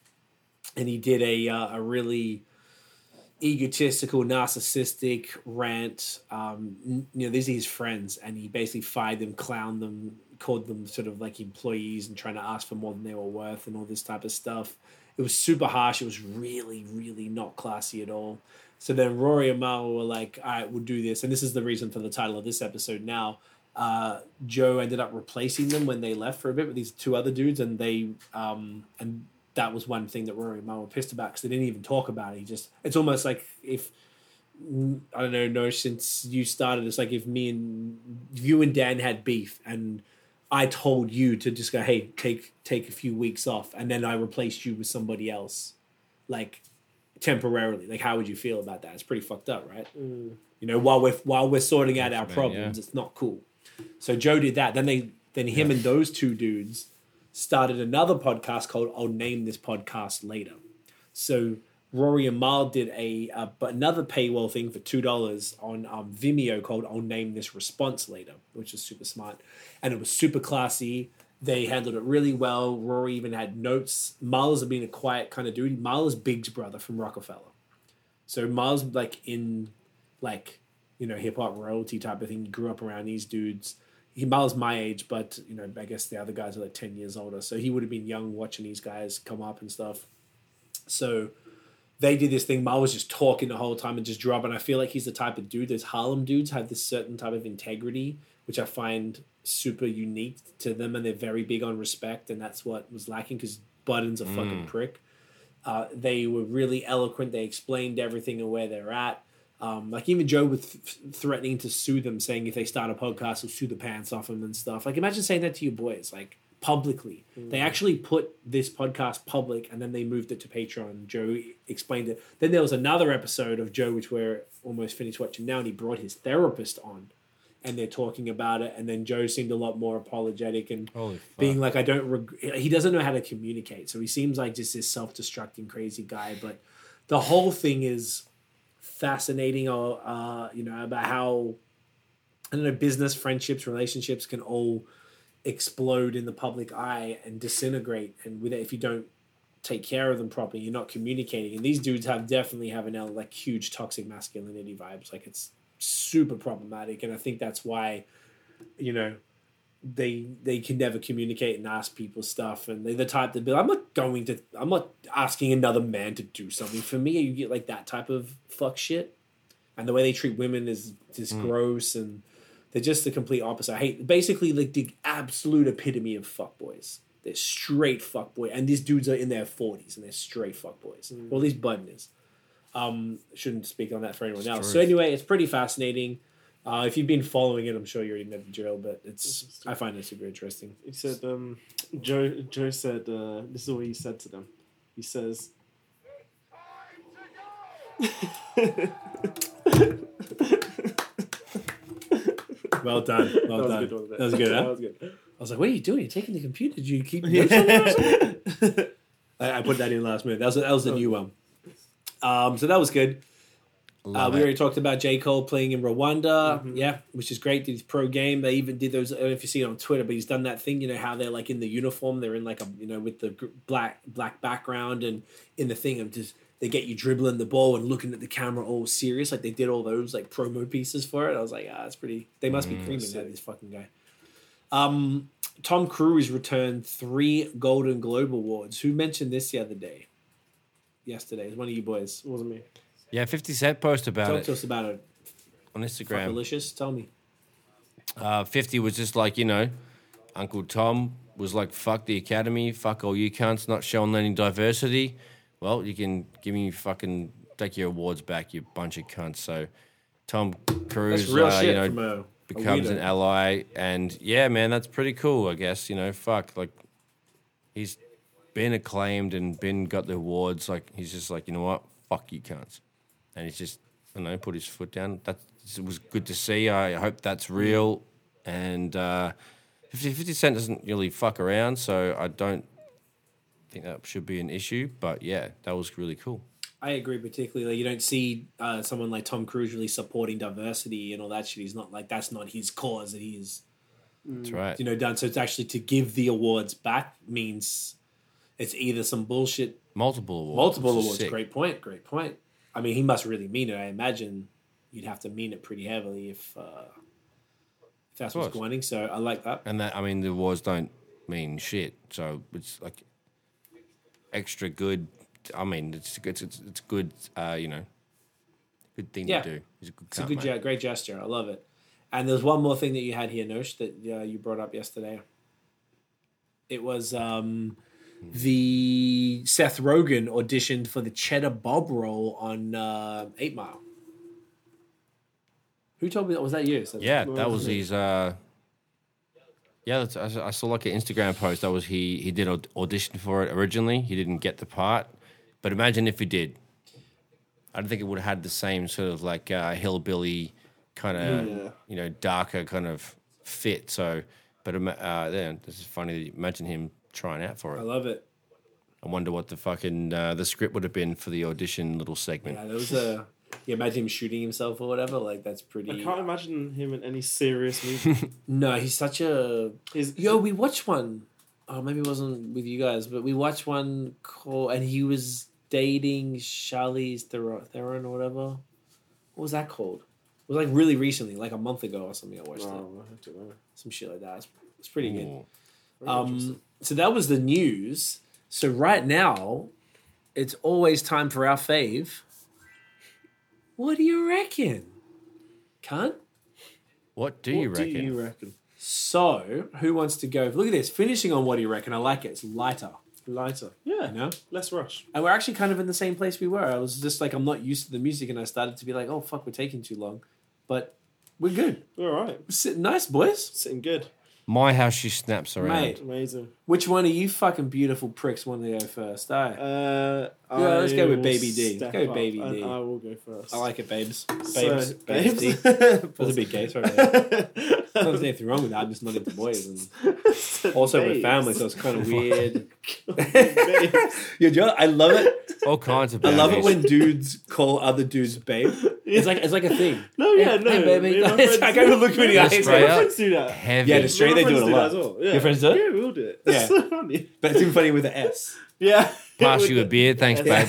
and he did a uh, a really egotistical, narcissistic rant. Um, you know, these are his friends, and he basically fired them, clowned them, called them sort of like employees, and trying to ask for more than they were worth, and all this type of stuff. It was super harsh. It was really, really not classy at all. So then Rory and Mal were like, "All right, we'll do this," and this is the reason for the title of this episode. Now, uh, Joe ended up replacing them when they left for a bit with these two other dudes, and they um, and that was one thing that Rory and Mal were pissed about because they didn't even talk about it. He just it's almost like if I don't know, no, since you started, it's like if me and you and Dan had beef and I told you to just go, hey, take take a few weeks off, and then I replaced you with somebody else, like temporarily. Like, how would you feel about that? It's pretty fucked up, right? Mm. You know, while we're while we're sorting out our man, problems, yeah. it's not cool. So Joe did that. Then they then him and those two dudes started another podcast called I'll name this podcast later. So Rory and Mal did a uh, but another paywall thing for two dollars on um, Vimeo called I'll name this response later, which is super smart, and it was super classy. They handled it really well. Rory even had notes. Miles had been a quiet kind of dude. Miles Biggs' brother from Roc-A-Fella, so Miles like in like you know hip hop royalty type of thing. He grew up around these dudes. He Miles my age, but you know I guess the other guys are like ten years older, so he would have been young watching these guys come up and stuff. So they did this thing. Mal was just talking the whole time and just dropping. I feel like he's the type of dude. Those Harlem dudes have this certain type of integrity, which I find super unique to them, and they're very big on respect, and that's what was lacking because Budden's a fucking prick. Uh, they were really eloquent. They explained everything and where they're at. Um, like even Joe was th- threatening to sue them, saying if they start a podcast, he'll sue the pants off them and stuff. Like imagine saying that to your boys, like publicly. They actually put this podcast public, and then they moved it to Patreon. Joe explained it. Then there was another episode of Joe, which we're almost finished watching now, and he brought his therapist on, and they're talking about it, and then Joe seemed a lot more apologetic and being like, I don't. Reg-. He doesn't know how to communicate, so he seems like just this self-destructing crazy guy. But the whole thing is fascinating. Or uh, you know about how I don't know business, friendships, relationships can all explode in the public eye and disintegrate, and with it, if you don't take care of them properly, you're not communicating. And these dudes have definitely have an like huge toxic masculinity vibes. Like it's super problematic, and I think that's why, you know, they they can never communicate and ask people stuff, and they're the type that be like, I'm not going to, I'm not asking another man to do something for me. You get like that type of fuck shit, and the way they treat women is just mm. gross, and they're just the complete opposite. I hate basically like the absolute epitome of fuck boys. They're straight fuck boy, and these dudes are in their forties and they're straight fuck boys. Or at least Budden is. Um, shouldn't speak on that for anyone else. So anyway, it's pretty fascinating. Uh, if you've been following it, I'm sure you already know the drill, but it's I find it super interesting. He said, um, Joe. Joe said, uh, "This is what he said to them." He says, Well done, well "That was done. good, wasn't? That was good. That was good." I was like, "What are you doing? You're taking the computer? Did you keep?" notes on there or something?" I, I put that in last minute. That was that was the new one. Um, so that was good. Uh, we already talked about J. Cole playing in Rwanda, Mhm. yeah, which is great. Did his pro game. They even did those. I don't know if you see it on Twitter, but he's done that thing. You know how they're like in the uniform, they're in like a you know with the black black background, and in the thing of just they get you dribbling the ball and looking at the camera all serious, like they did all those like promo pieces for it. I was like, ah, that's pretty. They must be creaming that this fucking guy. Um, Tom Cruise returned three Golden Globe awards. Who mentioned this the other day? Yesterday, it's one of you boys. It wasn't me. Yeah, 50 Cent post about Talk it to us about it. on Instagram. Delicious. Tell me. Uh, 50 was just like, you know, Uncle Tom was like, fuck the academy, fuck all you cunts, not showing any diversity. Well, you can give me fucking, take your awards back, you bunch of cunts. So Tom Cruise, uh, you know, a, a becomes weirdo. an ally. And yeah, man, that's pretty cool, I guess. You know, fuck, like, he's been acclaimed and been got the awards. Like, he's just like, you know what? Fuck you cunts. And he's just, I don't know, put his foot down. That it was good to see. I hope that's real. And uh, 50, 50 Cent doesn't really fuck around, so I don't think that should be an issue. But yeah, that was really cool. I agree, particularly like, you don't see uh, someone like Tom Cruise really supporting diversity and all that shit. He's not like that's not his cause that he's That's right. you know done. So it's actually to give the awards back means it's either some bullshit, Multiple awards. multiple awards. sick. Great point. Great point. I mean, he must really mean it. I imagine you'd have to mean it pretty heavily if uh, if that's what's course. going. So I like that. And that, I mean, the awards don't mean shit. So it's like extra good. I mean, it's it's it's, it's good. Uh, you know, good thing Yeah. to do. He's a good It's a good, ge- great gesture. I love it. And there's one more thing that you had here, Nosh, that uh, you brought up yesterday. It was um, the Seth Rogen auditioned for the Cheddar Bob role on uh, Eight Mile. Who told me that? Was that you? Seth? Yeah, that was was his. Uh, yeah, that's, I, saw- like an Instagram post. That was he. He did aud- audition for it originally. He didn't get the part, but imagine if he did. I don't think it would have had the same sort of like uh, hillbilly kind of Yeah. you know darker kind of fit. So, but ima- uh, yeah, this is funny. Imagine him trying out for it. I love it. I wonder what the fucking uh, the script would have been for the audition little segment. Yeah, there was a. You imagine him shooting himself or whatever. Like that's pretty. I can't imagine him in any serious movie. No, he's such a. He's, Yo, we watched one. Oh, maybe it wasn't with you guys, but we watched one called, and he was dating Charlize Theron, Theron or whatever. What was that called? It was like really recently, like a month ago or something. I watched it, oh, I some shit like that. It's, it's pretty good. Ooh. Very interesting. Um, so that was the news. So right now, it's always time for our fave. What do you reckon, cunt? What do you What reckon? do you reckon? So, who wants to go? Look at this. Finishing on what do you reckon? I like it. It's lighter, Lighter. Yeah. you know? Less rush. And we're actually kind of in the same place we were. I was just like, I'm not used to the music, and I started to be like, oh, fuck, we're taking too long. But we're good. All right. We're sitting nice, boys. Sitting good. My how she snaps around. Mate. Amazing. Which one of you fucking beautiful pricks want to go first? I, Uh, Yeah, let's go with will Baby D. Let's go with up Baby D. I will go first. I like it, babes. So, Babes. babes. babes. There's a big gay sorry. There's nothing wrong with that. I'm just not into boys. And also, we're family, so it's kind of oh weird. Babes. Yeah, Joe, I love it. All kinds of. I love it when dudes call other dudes babe. It's like it's like a thing. No, yeah, Hey, no. hey, baby. me and my friends like I do would look it. you in the Yeah, eyes. my Straight up. friends do that. Heavy. Yeah, the straight My they do friends it a lot. that as well. Yeah. Your friends do it? Yeah, we all do it. Yeah. It's so funny. But it's even funny with the S. Yeah. Pass With you a the- beer, thanks, babe.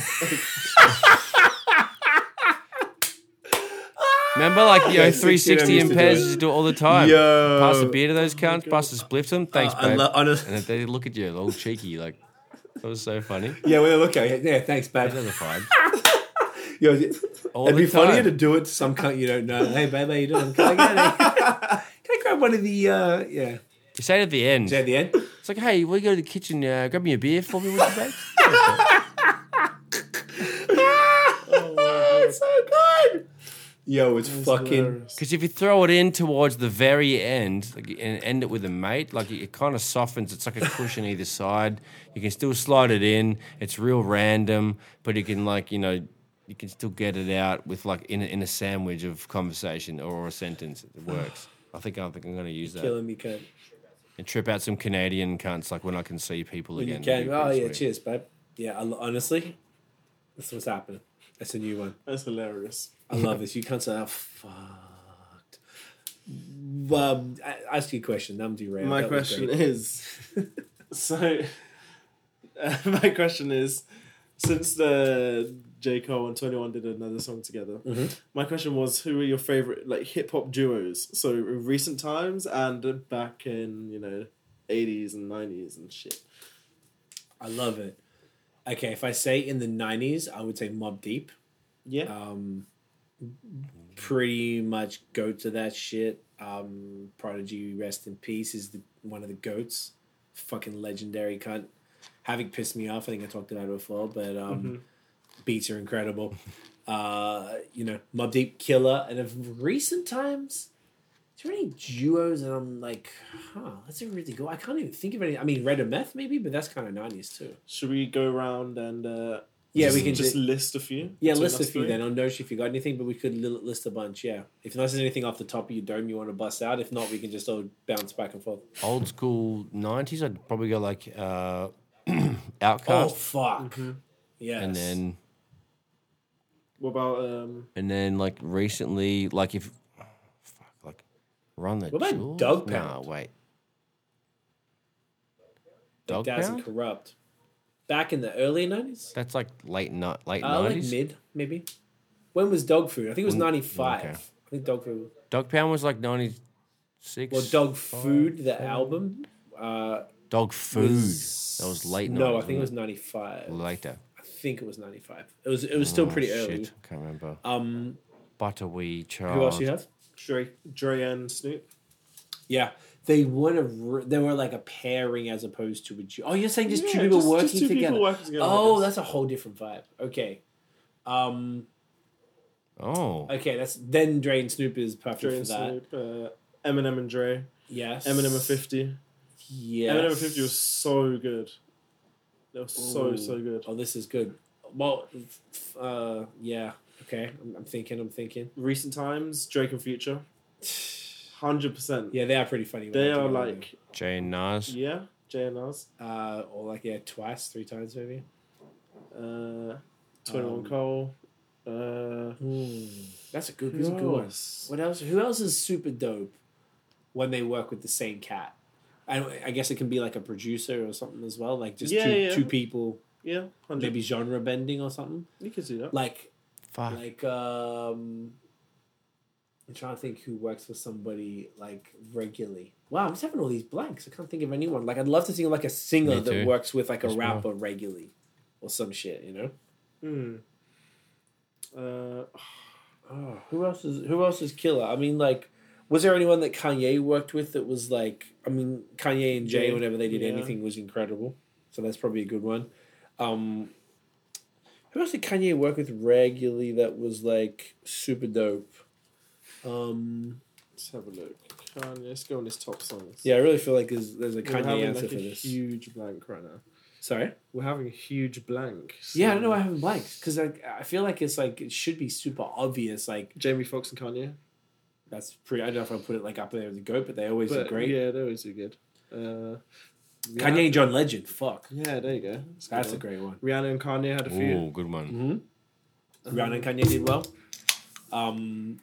Remember, like you know, Yeah, 16 16 in used to do it. used do it all the time. Yo. Pass a beer to those cunts. Pass a spliff to them. Thanks, Uh, I babe. lo- honest- and they look at you, all cheeky, like that was so funny. Yeah, well, look at it. Yeah, thanks, babe. Those are fine. Yo, All it'd be the funnier time. to do it to some cunt you don't know. Hey, babe, how you doing? Can I, get a- can I grab one of the, uh, yeah. You say it at the end. Is that the end? It's like, hey, will you go to the kitchen? Uh, grab me a beer for me, would you, babe? Oh, it's so good. Yo, it's fucking. Because if you throw it in towards the very end like, and end it with a mate, like it, kind of softens. It's like a cushion either side. You can still slide it in. It's real random, but you can like you know you can still get it out with like in a, in a sandwich of conversation or a sentence. It works. I think I think I'm going to use that Killing me, cunt. and trip out some Canadian cunts like when I can see people When you again. can. Oh, yeah, sweet. cheers, babe. Yeah, I, honestly, that's what's happening. That's a new one. That's hilarious. I love this. You can't say, oh, fucked. Um, I, ask you a question. I'm derailed. My That question is so uh, my question is since the J. Cole and 21 did another song together, Mm-hmm. my question was who are your favorite like hip hop duos? So in recent times and back in, you know, 80s and 90s and shit. I love it. Okay, if I say in the 90s, I would say Mobb Deep. Yeah. Um, pretty much go to that shit. Um, Prodigy, rest in peace, is the, one of the goats. Fucking legendary cunt. Having pissed me off. I think I talked about it before, but um, beats are incredible. Uh, you know, Mobb Deep, Killer, and of recent times, is there any duos that I'm like, huh, that's a really good. I can't even think of any. I mean, Red and Meth maybe, but that's kind of nineties too. Should we go around and uh Yeah, just, we can just do- list a few? Yeah, list a few three? then. I'll know if you got anything, but we could li- list a bunch. Yeah, if there's anything off the top of your dome you want to bust out, if not, we can just all bounce back and forth. Old school '90s. I'd probably go like uh, Oh OutKast, fuck! Yeah, and then What about um And then like recently, like if fuck, like run the What about jewels? Dogg Pound? wait. like Dog and Pound? Kurupt. Back in the early nineties, That's like late not late uh, like nineties. mid maybe. When was Dogg Food? I think it was ninety five. okay. I think Dogg Food. Dogg Pound was like ninety six. Well, Dogg Food, the album. Uh, Dogg Food. was- that was late. No, I think it was ninety five. later. I think it was ninety five. It was. It was still Oh, pretty shit, early. Can't remember. Um, Butterwee child. who else you have? Dre Dre and Snoop? Yeah, they would have. re- They were like a pairing as opposed to a. du- Oh, you're saying just two people just- working just two together. people working together, oh, guess. that's a whole different vibe. Okay. Um. Oh, Okay, that's then Dre and Snoop is perfect Dre for and that. Snoop, uh, Eminem and Dre, Yes. Eminem and Fifty. Yes. Eminem and Fifty was so good. They were so Ooh. so good. Oh, this is good. Well, uh, yeah. Okay, I'm, I'm thinking. I'm thinking. Recent times, Drake and Future, hundred percent. Yeah, they are pretty funny. They they're like Jay and Nas. yeah, Jay and Nas, uh, or like yeah, twice, three times maybe. uh, Twenty One Um, Cole. Uh, That's a good. who That's a good one. else? What else? Who else is super dope when they work with the same cat? I, I guess it can be like a producer or something as well, like just Yeah, two, yeah. two people, Yeah, 100. maybe genre bending or something. you could do that. Like Fuck. like um, I'm trying to think who works with somebody like regularly. Wow, I'm just having all these blanks. I can't think of anyone. Like I'd love to see like a singer that works with like a As well. rapper regularly, or some shit. You know. Hmm. Uh, Oh, who else is who else is killer? I mean, like, was there anyone that Kanye worked with that was like? I mean, Kanye and Jay, whenever they did yeah. anything, was incredible. So that's probably a good one. Um, who else did Kanye work with regularly that was like super dope? Um, Let's have a look. Kanye, let's go on his top songs. Yeah, I really feel like there's there's a We're Kanye having answer like for a this. huge blank right now. Sorry. We're having a huge blank. Yeah, I don't know why I haven't blanked because I, I feel like it's like it should be super obvious. Like Jamie Foxx and Kanye. that's pretty. I don't know if I put it like up there with the goat, but they always But are great. Yeah, they always do good. Uh, Kanye and John Legend. Fuck, Yeah, there you go. That's, that's a great one. one. Rihanna and Kanye had a few. Ooh, good one. Mm-hmm. Rihanna and Kanye did well. Um,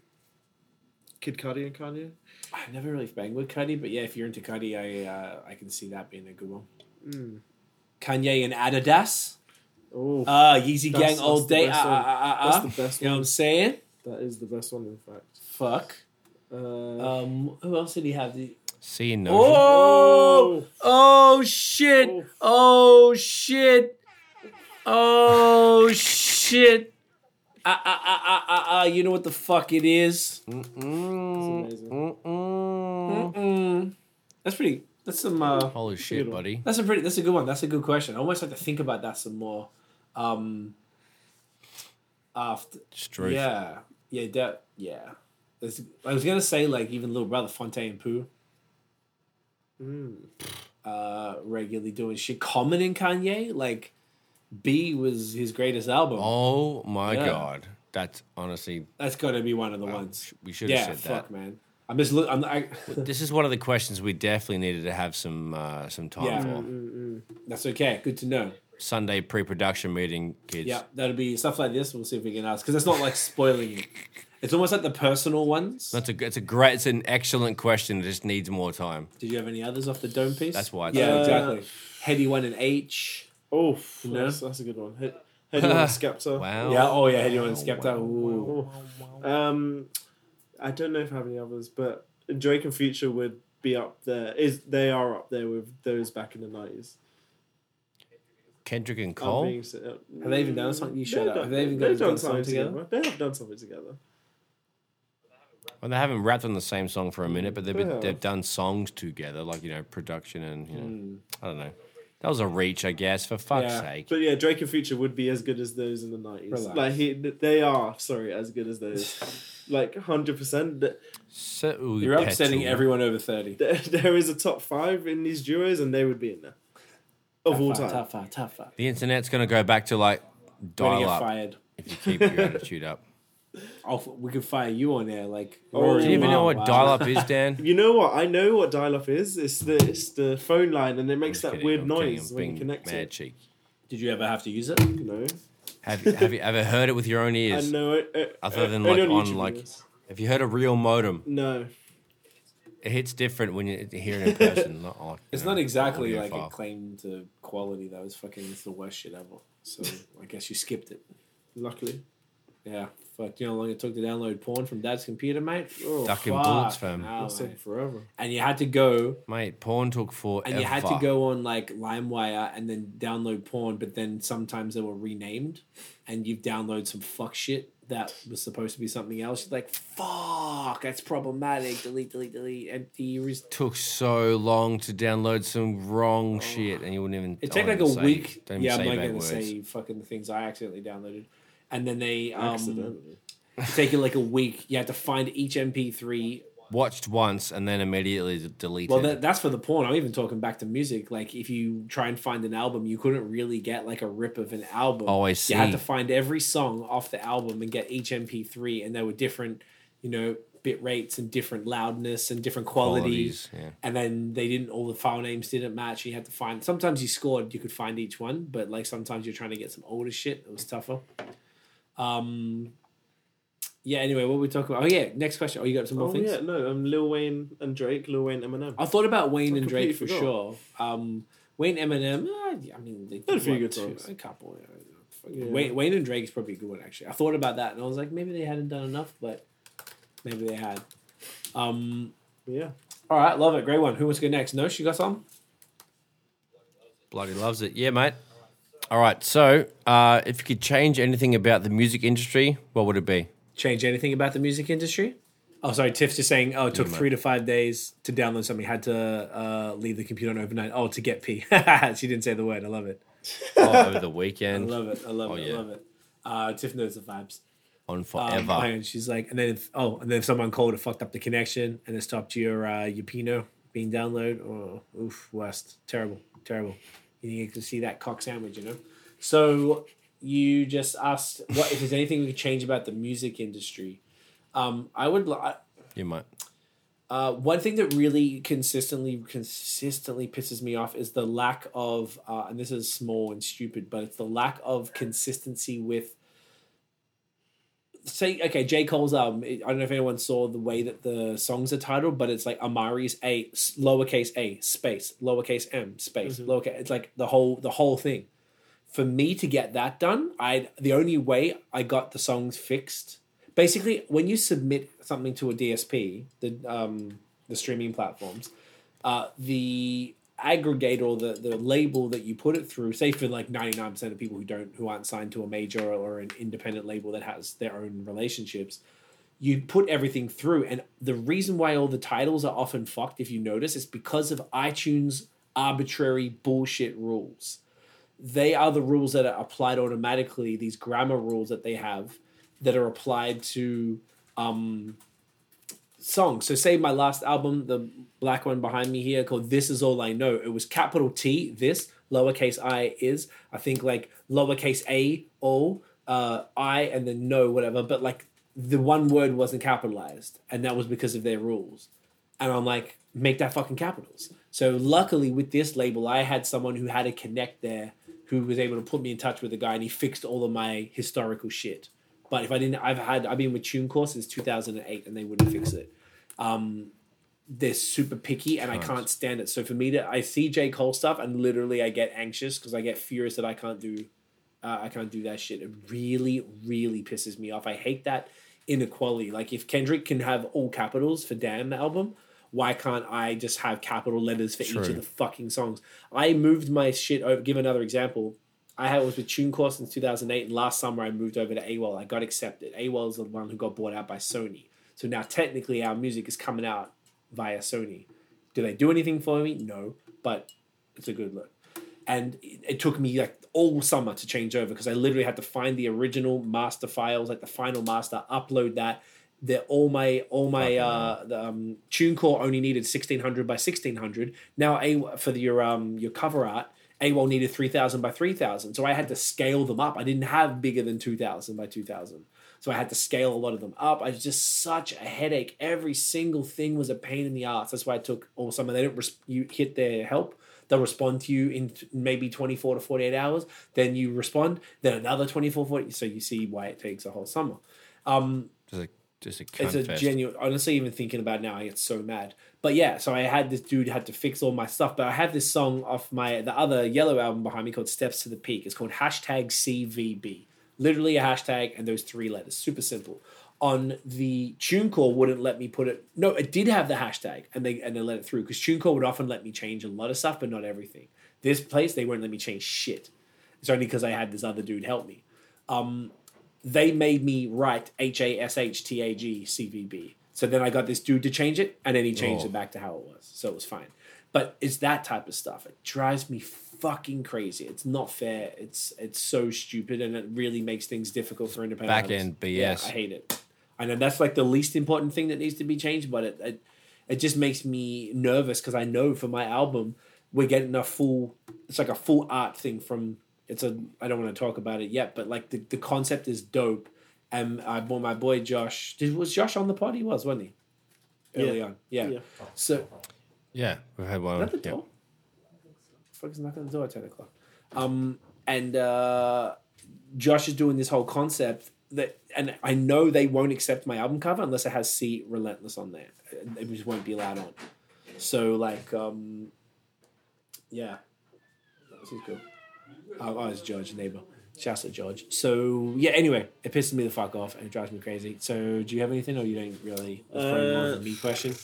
Kid Cudi and Kanye. I never really banged with Cudi, but yeah, if you're into Cudi, I uh, I can see that being a good one. Mm. Kanye and Adidas. Oh, Uh, Yeezy That's- Gang all that's the day. Uh, uh, uh, uh, that's uh. the best You know what one. I'm saying? That is the best one, in fact. Fuck. Uh, Um, who else did he have? The... See you, no. Oh! Oh shit! Oh. Oh shit! Oh shit! Ah ah ah ah ah ah! You know what the fuck it is? Mm-mm. amazing. Mm-mm. Mm. That's pretty. That's some. Uh, Holy shit, one. buddy. that's a pretty. That's a good one. That's a good question. I almost have to think about that some more. Um. After Struth. yeah, yeah, that yeah. That's- I was gonna say like even little brother Phonte Pooh. Mm. uh regularly doing shit. Common in Kanye, like Be was his greatest album. Oh my Yeah. god. That's honestly, That's got to be one of the wow, ones. we should have Yeah, said fuck, that. man. I'm just look. I'm. I, This is one of the questions we definitely needed to have some uh, some time Yeah. for. Mm-mm. that's okay. Good to know. Sunday pre-production meeting, kids. Yeah, that'll be stuff like this. We'll see if we can ask because it's not like spoiling it. It's almost like the personal ones. That's a it's a great it's an excellent question. It just needs more time. Did you have any others off the dome piece? That's why it's Yeah, exactly. Headie One and H. Oh, know? that's, that's a good one. Head, Headie and Skepta. Wow. Yeah. Oh yeah. Headie One and Skepta. Ooh. Um, I don't know if I have any others, but Drake and Future would be up there. Is they are up there with those back in the nineties. Kendrick and Cole. Have they even done something? You shut up. Have they even got- done done a song something together? together? They have done something together. Well, they haven't rapped on the same song for a minute, but they've been, Yeah. they've done songs together, like you know, production and you know, Mm. I don't know. That was a reach, I guess. For fuck's Yeah. sake. But yeah, Drake and Future would be as good as those in the nineties. Like he, they are. Sorry, as good as those. like hundred percent. So You're upsetting petrol. everyone over thirty. There, there is a top five in these duos, and they would be in there of all time. Tough five. Tough five. The internet's gonna go back to like Gonna dial get up fired. if you keep your attitude up. Oh, we could fire you on there, like. Oh, Do you even know what wow. dial up is, Dan? You know what? I know what dial-up is. It's the it's the phone line, and it makes that kidding, weird I'm kidding, noise I'm when you being connect mad it. cheek. Did you ever have to use it? No, Have you, have you ever heard it with your own I ears? know it. uh, Other uh, than, only like, on, YouTube like- videos. Have you heard a real modem? No, It hits different when you hear it in person. not like, you It's know, not exactly audio like file. a claim to quality That was fucking it's the worst shit ever. So I guess you skipped it. luckily. Yeah. Fuck. You know how long it took to download porn from dad's computer, mate? Oh, Ducking fuck. bullets, fam. hell, That's forever. And you had to go Mate, porn took forever. and you had to go on like LimeWire and then download porn, but then sometimes they were renamed, and you've downloaded some fuck shit that was supposed to be something else. You're like, fuck, that's problematic. Delete, delete, delete. And you res- took so long to download some wrong shit, and you wouldn't even. It took like a say- week. Don't even Yeah, I'm say not gonna say fucking the things I accidentally downloaded. And then they um, Accidentally. it take you like a week. You had to find each MP3 Watched once and then immediately deleted. Well, that, that's for the porn. I'm even talking back to music. Like, if you try and find an album, you couldn't really get like a rip of an album. Oh, I see. You had to find every song off the album and get each MP3, and there were different, you know, bit rates and different loudness and different qualities. Qualities, yeah. And then they didn't. All the file names didn't match. You had to find. Sometimes you scored, you could find each one, but like sometimes you're trying to get some older shit. It was tougher. Um. Yeah. Anyway, what were we talking about? Oh yeah. Next question. Oh, you got some more Oh things? yeah, no. Um, Lil Wayne and Drake, Lil Wayne, Eminem. I thought about Wayne I and Drake for completely sure. Um, Wayne Eminem, uh, I mean, they Had a few good songs. A couple. yeah, Yeah. Wayne, Wayne and Drake is probably a good one actually. I thought about that and I was like, maybe they hadn't done enough, but maybe they had. Um, yeah. all right, love it, great one. Who wants to go next? No, she got some. Bloody loves it. Yeah, mate. All right. So, uh, if you could change anything about the music industry, what would it be? Change anything about the music industry? Oh, sorry. Tiff's just saying. Oh, it took Yeah, three to five days to download something. Had to uh, leave the computer on overnight. Oh, to get P. she didn't say the word. I love it. Oh, over the weekend. I love it. I love Oh, it. yeah. I love it. Uh, Tiff knows the vibes. on Um, forever. and she's like, and then if, oh, and then if someone called, it fucked up the connection, and it stopped your uh, your Pinot being downloaded. Oh, oof, worst, terrible, terrible. You to see that cock sandwich, you know. So you just asked what if there's anything we could change about the music industry. Um, I would. li- you might. Uh, one thing that really consistently consistently pisses me off is the lack of, uh, and this is small and stupid, but it's the lack of consistency with. Say okay, J Cole's album. I don't know if anyone saw the way that the songs are titled, but it's like Amari's a lowercase a space lowercase m space lowercase. It's like the whole the whole thing. For me to get that done, I the only way I got the songs fixed basically when you submit something to a DSP, the um, the streaming platforms, uh, the aggregator or the, the label that you put it through, say for like ninety nine percent of people who don't who aren't signed to a major or an independent label that has their own relationships, you put everything through, and the reason why all the titles are often fucked, if you notice, is because of iTunes arbitrary bullshit rules. They are the rules that are applied automatically. These grammar rules that they have that are applied to um, songs. So, say my last album, the black one behind me here, called "This Is All I Know." It was capital T, this lowercase i is. I think like lowercase a o, uh, I, and then no, whatever. But like the one word wasn't capitalized, and that was because of their rules. And I'm like, make that fucking capitals. So luckily with this label, I had someone who had a connect there who was able to put me in touch with the guy, and he fixed all of my historical shit. But if I didn't, I've had I've been with TuneCore since 2008, and they wouldn't fix it. Um, they're super picky, and I can't stand it. So for me to, I see J Cole stuff, and literally I get anxious because I get furious that I can't do, uh, I can't do that shit. It really, really pisses me off. I hate that inequality. Like if Kendrick can have all capitals for "Damn" album, why can't I just have capital letters for each of the fucking songs? I moved my shit over. Give another example. I had was with TuneCore since 2008, and last summer I moved over to AWAL. I got accepted. AWAL is the one who got bought out by Sony. So now technically our music is coming out via Sony. Do they do anything for me? No, but it's a good look. And it, it took me like all summer to change over because I literally had to find the original master files, like the final master, upload that. The, all my all my uh the, um TuneCore only needed 1600 by 1600 now a for the, your um your cover art AWAL needed 3000 by 3000 so I had to scale them up. I didn't have bigger than 2000 by 2000 so I had to scale a lot of them up. I was just such a headache. Every single thing was a pain in the ass that's why I took all summer they don't res- you hit their help. They'll respond to you in t- maybe 24 to 48 hours. Then you respond. Then another 24 40 so you see why it takes a whole summer. Um Just just a it's a fest. genuine honestly even thinking about it now i get so mad but yeah so i had this dude had to fix all my stuff but i have this song off my the other yellow album behind me called steps to the peak it's called hashtag cvb literally a hashtag and those three letters super simple on the TuneCore wouldn't let me put it. No, it did have the hashtag, and they and they let it through because TuneCore would often let me change a lot of stuff, but not everything. This place they won't let me change shit. It's only because I had this other dude help me. Um, they made me write H A S H T A G C V B. So then I got this dude to change it, and then he changed Oh. it back to how it was. So it was fine. But it's that type of stuff. It drives me fucking crazy. It's not fair. It's it's so stupid, and it really makes things difficult for independent Back end Yeah, BS. I hate it. I know that's like the least important thing that needs to be changed, but it it, it just makes me nervous because I know for my album we're getting a full. It's like a full art thing from. It's a. I don't want to talk about it yet, but like the, the concept is dope. And I bought my boy Josh. Did, was Josh on the pod? He was, wasn't he? Early Yeah. on, yeah. Yeah. So Yeah, we've had is one. that the yeah. door? Fuck is knocking on the door at ten o'clock. Um, and uh, Josh is doing this whole concept that, and I know they won't accept my album cover unless it has "C Relentless" on there. It just won't be allowed on. So like, um, yeah, this is good. Oh, oh, it's George, neighbor. Shouts to George. So yeah. Anyway, it pisses me the fuck off and it drives me crazy. So do you have anything, or you don't really? It's probably more of a Uh, me question.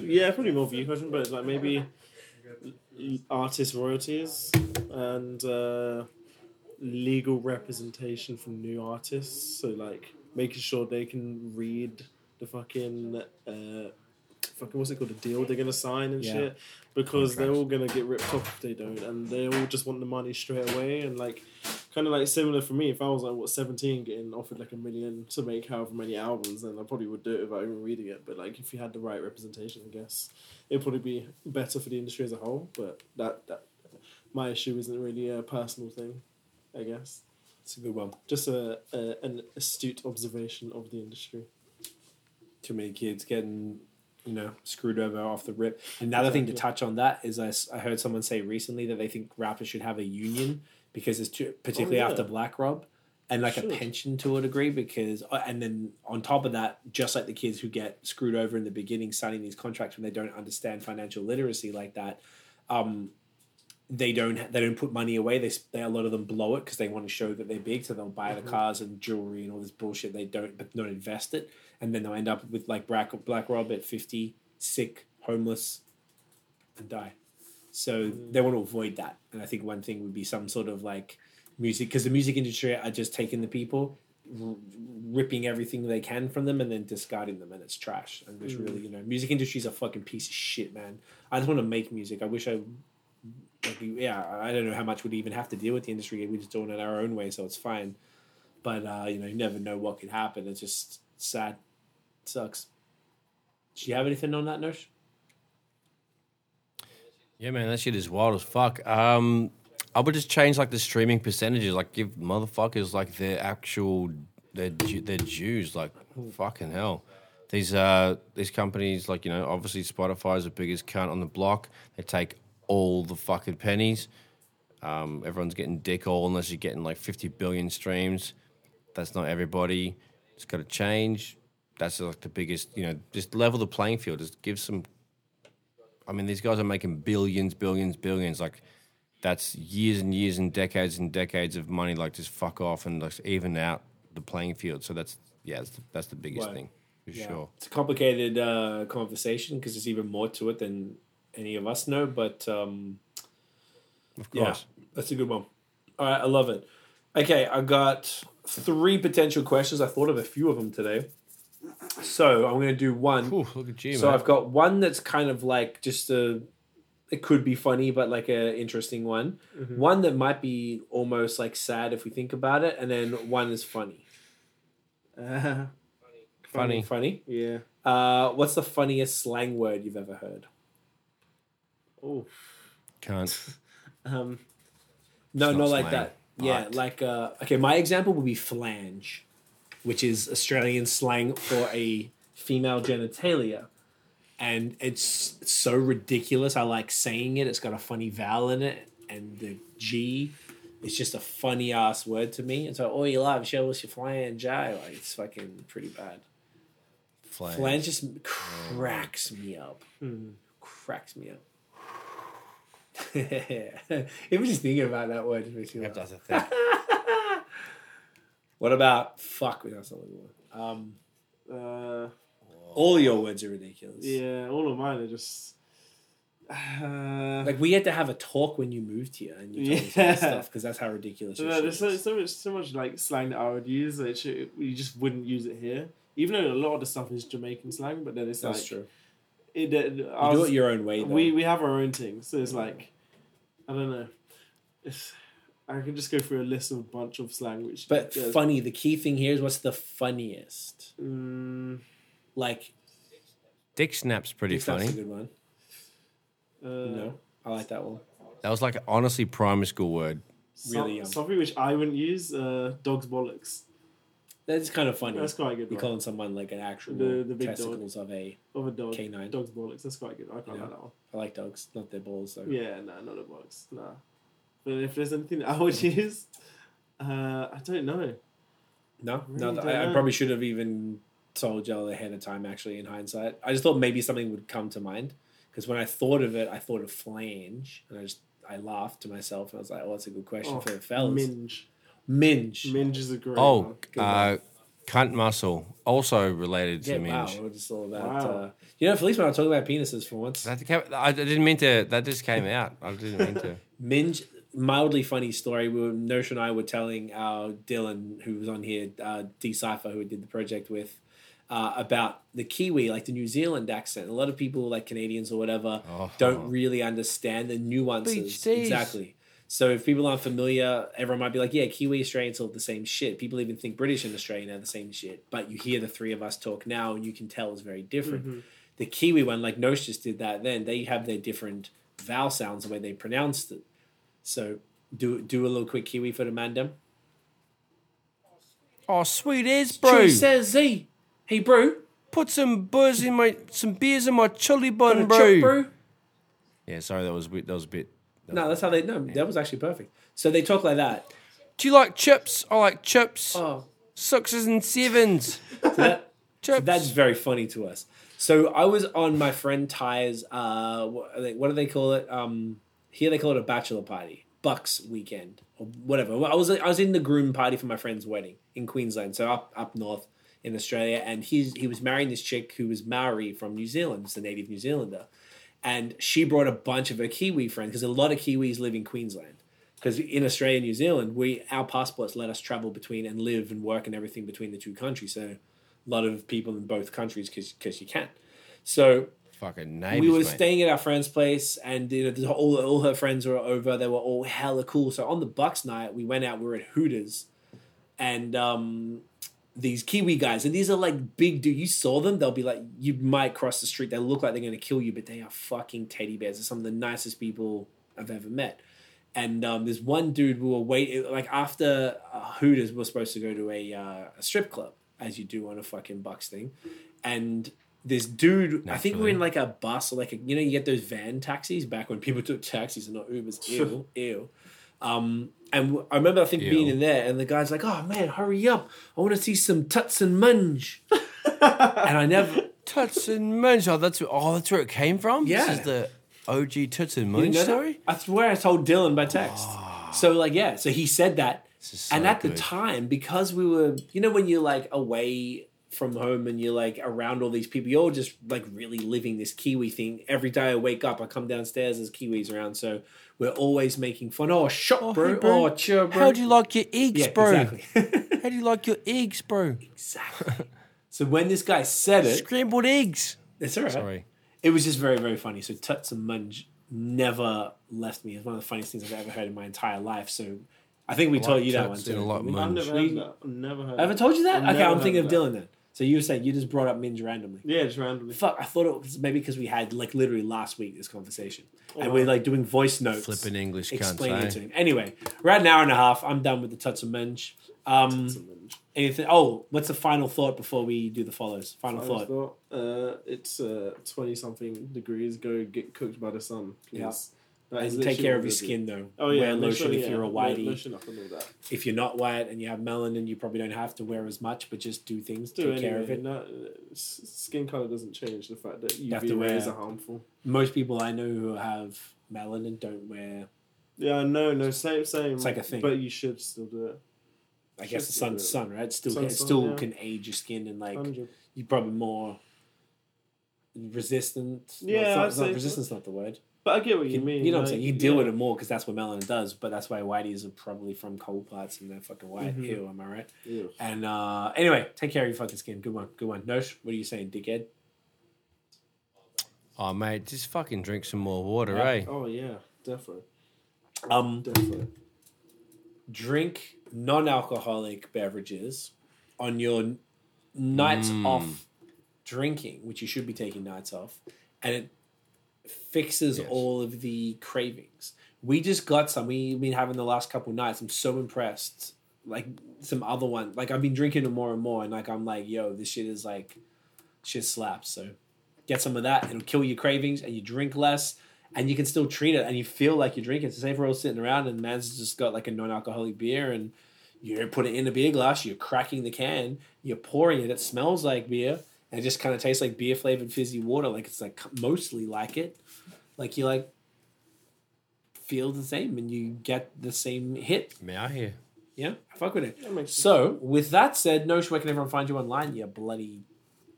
Yeah, probably more view question, but it's like maybe artist royalties and uh, legal representation from new artists. So like making sure they can read the fucking uh, fucking what's it called, a deal they're gonna sign and Yeah. shit. Because they're all gonna get ripped off if they don't, and they all just want the money straight away. And like, kind of like similar for me. If I was like what seventeen, getting offered like a million to make however many albums, then I probably would do it without even reading it. But like if you had the right representation, I guess it'd probably be better for the industry as a whole. But that that my issue isn't really a personal thing, I guess. It's a good one. Just a, a an astute observation of the industry. Too many kids getting, you know, screwed over off the rip. Another thing to touch on that is I, I heard someone say recently that they think rappers should have a union because it's too, particularly yeah. after Black Rob. And like a pension to a degree, because uh, and then on top of that, just like the kids who get screwed over in the beginning, signing these contracts when they don't understand financial literacy like that, um, they don't they don't put money away. They, they a lot of them blow it because they want to show that they're big, so they'll buy the mm-hmm. cars and jewelry and all this bullshit. They don't but don't invest it, and then they'll end up with like Black Black Rob at fifty, sick, homeless, and die. So mm. they want to avoid that, and I think one thing would be some sort of like music because the music industry are just taking the people. r- Ripping everything they can from them and then discarding them, and it's trash. And which really, mm. you know, music industry's a fucking piece of shit, man. I just want to make music. I wish I like yeah, I don't know how much we'd even have to deal with the industry. We're just doing it our own way, so it's fine. But uh, you know, you never know what could happen. It's just sad. sucks. Do you have anything on that note? Yeah, man, that shit is wild as fuck. Um, I would just change like the streaming percentages, like give motherfuckers like their actual their their dues, like fucking hell. These uh these companies, like you know, obviously Spotify is the biggest cunt on the block. They take all the fucking pennies. Um, everyone's getting dick all unless you're getting like fifty billion streams. That's not everybody. It's got to change. That's like the biggest, you know, just level the playing field. Just give some I mean, these guys are making billions, billions, billions. Like, that's years and years and decades and decades of money. Like, just fuck off and like even out the playing field. So that's yeah, that's the, that's the biggest Right. thing for sure. It's a complicated uh, conversation because there's even more to it than any of us know. But um, Of yeah, that's a good one. All right, I love it. Okay, I got three potential questions. I thought of a few of them today. So I'm going to do one. Ooh, look at you, So man. I've got one that's kind of like just a. It could be funny, but like a interesting one. One that might be almost like sad if we think about it, and then one is funny. Uh, Funny. Funny. yeah. Uh, what's the funniest slang word you've ever heard? Oh. Can't. Um. No, not not like that. Yeah, like uh, okay. My example would be flange, which is Australian slang for a female genitalia, and it's so ridiculous. I like saying it. It's got a funny vowel in it, and the G. It's just a funny ass word to me. It's like, oh, you love, show us your flange. I like it's fucking pretty bad. Flange. Flange just cracks me up. hmm. Cracks me up. Even just thinking about that word just makes me You laugh. have to think. What about fuck? That's not what we want. Um, Uh. all your words are ridiculous. Yeah. All of mine are just. Uh, Like we had to have a talk when you moved here and you told us all Yeah. this stuff because that's how ridiculous your No, there's so, is. so much, so much like slang that I would use that you just wouldn't use it here. Even though a lot of the stuff is Jamaican slang, but then it's That's like true. It, uh, You I do it your own way. Though. we we have our own thing, so it's like I don't know. It's I can just go through a list of a bunch of slang which. but there's- funny. The key thing here is what's the funniest. Mm, Like Dick snap's pretty if that's funny. a good one. uh, no, I like that one. That was like honestly primary school word. Really young. something which I wouldn't use. Uh, dog's bollocks. That's kind of funny. That's quite good. You one. calling someone like an actual The- the big dog. of a. of a dog. Canine. Dog's bollocks. That's quite good. I quite Yeah. like that one. I like dogs, not their balls. So Yeah, no, not the bollocks. Nah. But if there's anything I would use, uh, I don't know. No, Really no. I, I probably should have even told y'all ahead of time. Actually, in hindsight, I just thought maybe something would come to mind because when I thought of it, I thought of flange, and I just I laughed to myself and I was like, "Oh, that's a good question Oh, for the fellas." Minge. Minge. Minge is a great Oh, one. Good uh, cunt muscle. Also related to Yeah, minge. wow. We're just all about. Wow. Uh, you know, Felice, when I was talking about penises for once, That came, I didn't mean to. That just came out. I didn't mean to. Minge. Mildly funny story. We were, Nosh and I were telling our Dylan, who was on here, uh, Decipher, who we did the project with, uh, about the Kiwi, like the New Zealand accent. A lot of people, like Canadians or whatever, Oh. don't really understand the nuances. Beach. Exactly. So if people aren't familiar, everyone might be like, "Yeah, Kiwi Australians all the same shit." People even think British and Australian are the same shit. But you hear the three of us talk now, and you can tell it's very different. Mm-hmm. The Kiwi one, like Nosh just did that. Then they have their different vowel sounds the way they pronounced it. So do do a little quick Kiwi for the mandem. Oh, sweet as, bro. True says Z. Hey, bro. Put some buzz in my, some beers in my chili bun, bro. chop, bro. Yeah, sorry, that was that was a bit. No, that's how they. No, that was actually perfect. So they talk like that. Do you like chips? I like chips. Oh, Sixes and sevens. that, Chips. that's very funny to us. So I was on my friend Ty's. Uh, what, they- what do they call it? Um, here they call it a bachelor party, Bucks weekend or whatever. I was I was in the groom party for my friend's wedding in Queensland, so up up north in Australia, and he's he was marrying this chick who was Maori from New Zealand, it's a native New Zealander, and she brought a bunch of her Kiwi friends because a lot of Kiwis live in Queensland. Because in Australia and New Zealand, we our passports let us travel between and live and work and everything between the two countries. So a lot of people in both countries because you can. So Fucking neighbors, we were mate. staying at our friend's place, and you know, all all her friends were over. They were all hella cool. So on the Bucks night, we went out. We were at Hooters, and um, these Kiwi guys, and these are like big dude. You saw them, they'll be like, you might cross the street. They look like they're gonna kill you, but they are fucking teddy bears. They're some of the nicest people I've ever met. And um, there's one dude we were waiting like after uh, Hooters, we are supposed to go to a, uh, a strip club, as you do on a fucking Bucks thing, and this dude, I think we we're in like a bus or like a, you know you get those van taxis back when people took taxis and not Ubers. Ew, ew. Um, and I remember I think Ew. being in there, and the guy's like, "Oh man, hurry up! I want to see some tuts and munge." and I never, Toots and Munch. Oh, that's, oh, that's where it came from? Yeah. This is the OG Toots and You Munch know that? story? I swear I told Dylan by text. Ah. So like yeah, so he said that, so and at the time because we were, you know, when you're like away from home and you're like around all these people, you're all just like really living this Kiwi thing. Every day I wake up, I come downstairs, there's Kiwis around, so we're always making fun. Oh, shot, Oh, bro. hey, bro. Oh, chill, bro. How do you like your eggs, yeah, bro? exactly. How do you like your eggs, bro? exactly. So when this guy said it, Scrambled eggs. it's all right. Sorry. It was just very, very funny. So Tuts and Munge never left me. It's one of the funniest things I've ever heard in my entire life. So I think we I told like you that one too. and I like didn't we? I've never We- heard that. I've never heard. I haven't told you that? I've okay, I'm thinking of heard Dylan then. So you were saying you just brought up Minge randomly. Yeah, just randomly. Fuck, I thought it was maybe because we had like literally last week this conversation. and wow. we're like doing voice notes. Flipping English cunts, explaining eh? it to him. Anyway, we're at an hour and a half. I'm done with the Tuts and Munge. Um, anything? Oh, what's the final thought before we do the follows? Final I thought. thought uh, it's uh, twenty something degrees. Go get cooked by the sun, please. Yeah. That is And take care of your do. skin though. Oh yeah, Wear lotion if you're a whitey. Lotion up and all that. If you're not white and you have melanin, you probably don't have to wear as much, but just do things, Do take care of it. No, skin color doesn't change the fact that have UV to rays wear- are harmful. Most people I know who have melanin don't wear. Yeah, no, no, same, same. It's like a thing. But you should still do it. I guess the sun's sun, right? It still Sun, it sun, still yeah. can age your skin and like Hundred. you probably more resistant. no, Yeah, it's not, it's not, resistance not the word. But I get what you, You, mean. you know what I'm saying? You deal yeah. with it more because that's what melanin does. But that's why whiteys are probably from cold parts and they're fucking white. Mhm. Ew, am I right? Yeah. And uh anyway, take care of your fucking skin. Good one, good one. Nosh, what are you saying, dickhead? Oh, mate, just fucking drink some more water, Yeah. eh? Oh yeah, definitely, Um, definitely. drink non-alcoholic beverages on your nights Mm. off drinking, which you should be taking nights off, and it fixes Yes. all of the cravings. We just got some. We've been having the last couple nights. I'm so impressed. Like some other one. Like I've been drinking it more and more, and like I'm like, yo, this shit is like, shit slaps. So get some of that. It'll kill your cravings, and you drink less, and you can still treat it, and you feel like you're drinking. So say if we're all sitting around, and man's just got like a non-alcoholic beer, and you put it in a beer glass, you're cracking the can, you're pouring it. It smells like beer, it just kind of tastes like beer flavored fizzy water. Like it's like mostly like it. Like you like feel the same, and you get the same hit. Me out here. Yeah, I fuck with it. That sense. So, with that said, Nosh, where can everyone find you online? You bloody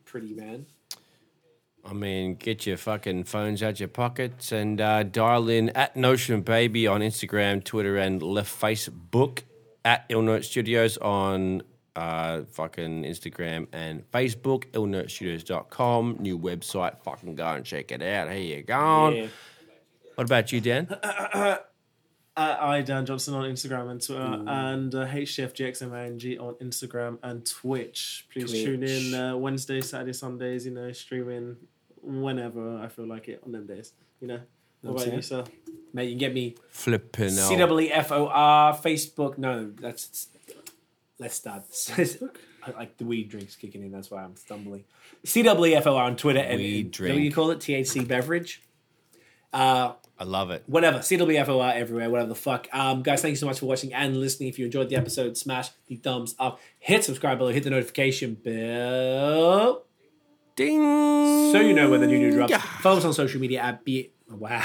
pretty man. I mean, get your fucking phones out your pockets and uh, dial in at Notion Baby on Instagram, Twitter, and left Facebook at Illnote Studios on uh, fucking Instagram and Facebook, illnotestudios.com. New website. Fucking go and check it out. Here you go. Yeah. What about you, Dan? At I Dan Johnson on Instagram and Twitter, and uh, HCFGXMING on Instagram and Twitch. Please Twitch. tune in uh, Wednesday, Saturday, Sundays. You know, streaming whenever I feel like it on them days. You know. What That's about you, it. sir? Mate, you can get me Flipping C out. W E F O R Facebook. No, that's let's start. I like the weed drinks kicking in. That's why I'm stumbling. C W E F O R on Twitter and Weed and- What do drink. you call it? THC beverage. Uh, I love it. whatever. CWFOR everywhere, whatever the fuck. Um, guys, thank you so much for watching and listening. If you enjoyed the episode, smash the thumbs up, hit subscribe below, hit the notification bell, Ding. so you know when the new new drops. Follow us on social media at be. Wow.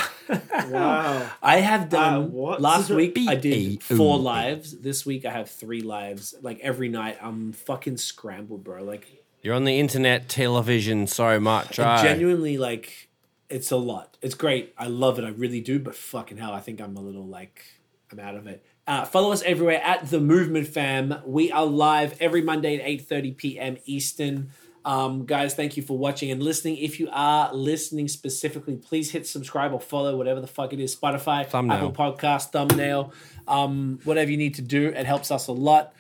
Wow. I have done Uh, what? last week. I did B-A-O. four lives. This week I have three lives. Like every night, I'm fucking scrambled, bro. Like You're on the internet, television so much. I genuinely like it's a lot. It's great. I love it. I really do. But fucking hell, I think I'm a little like I'm out of it. Uh, follow us everywhere at the Movement Fam. We are live every Monday at 8:30 p.m. Eastern. Um, guys, thank you for watching and listening. If you are listening specifically, please hit subscribe or follow, whatever the fuck it is. Spotify, Thumbnail. Apple Podcast, thumbnail, um, whatever you need to do. It helps us a lot.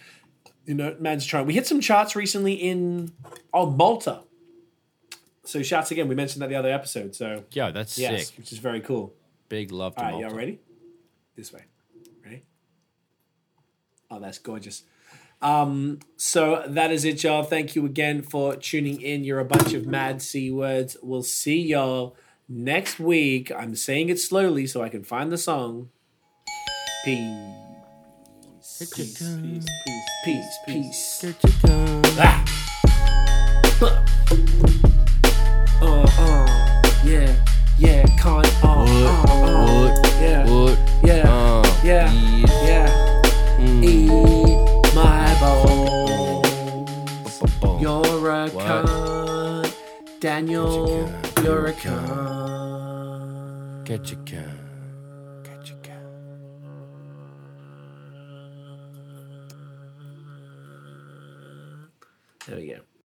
You know, man's trying. We hit some charts recently in oh Malta. So shouts again. We mentioned that the other episode. So yeah, that's yes, sick. which is very cool. Big love to All right, Malta. y'all ready? This way. Ready? Oh, that's gorgeous. Um, so that is it, y'all. Thank you again for tuning in. You're a bunch of mad C words. We'll see y'all next week. I'm saying it slowly so I can find the song. Peace. Peace, peace, peace. Peace. Peace. Chicken. Ah. Uh, uh, yeah, yeah, con, uh, Wood, uh, uh, wood, yeah, wood. yeah, Uh, yeah, yes. yeah. A What? cunt, Daniel. What you You're a cunt. Get your. Get your can. There we go.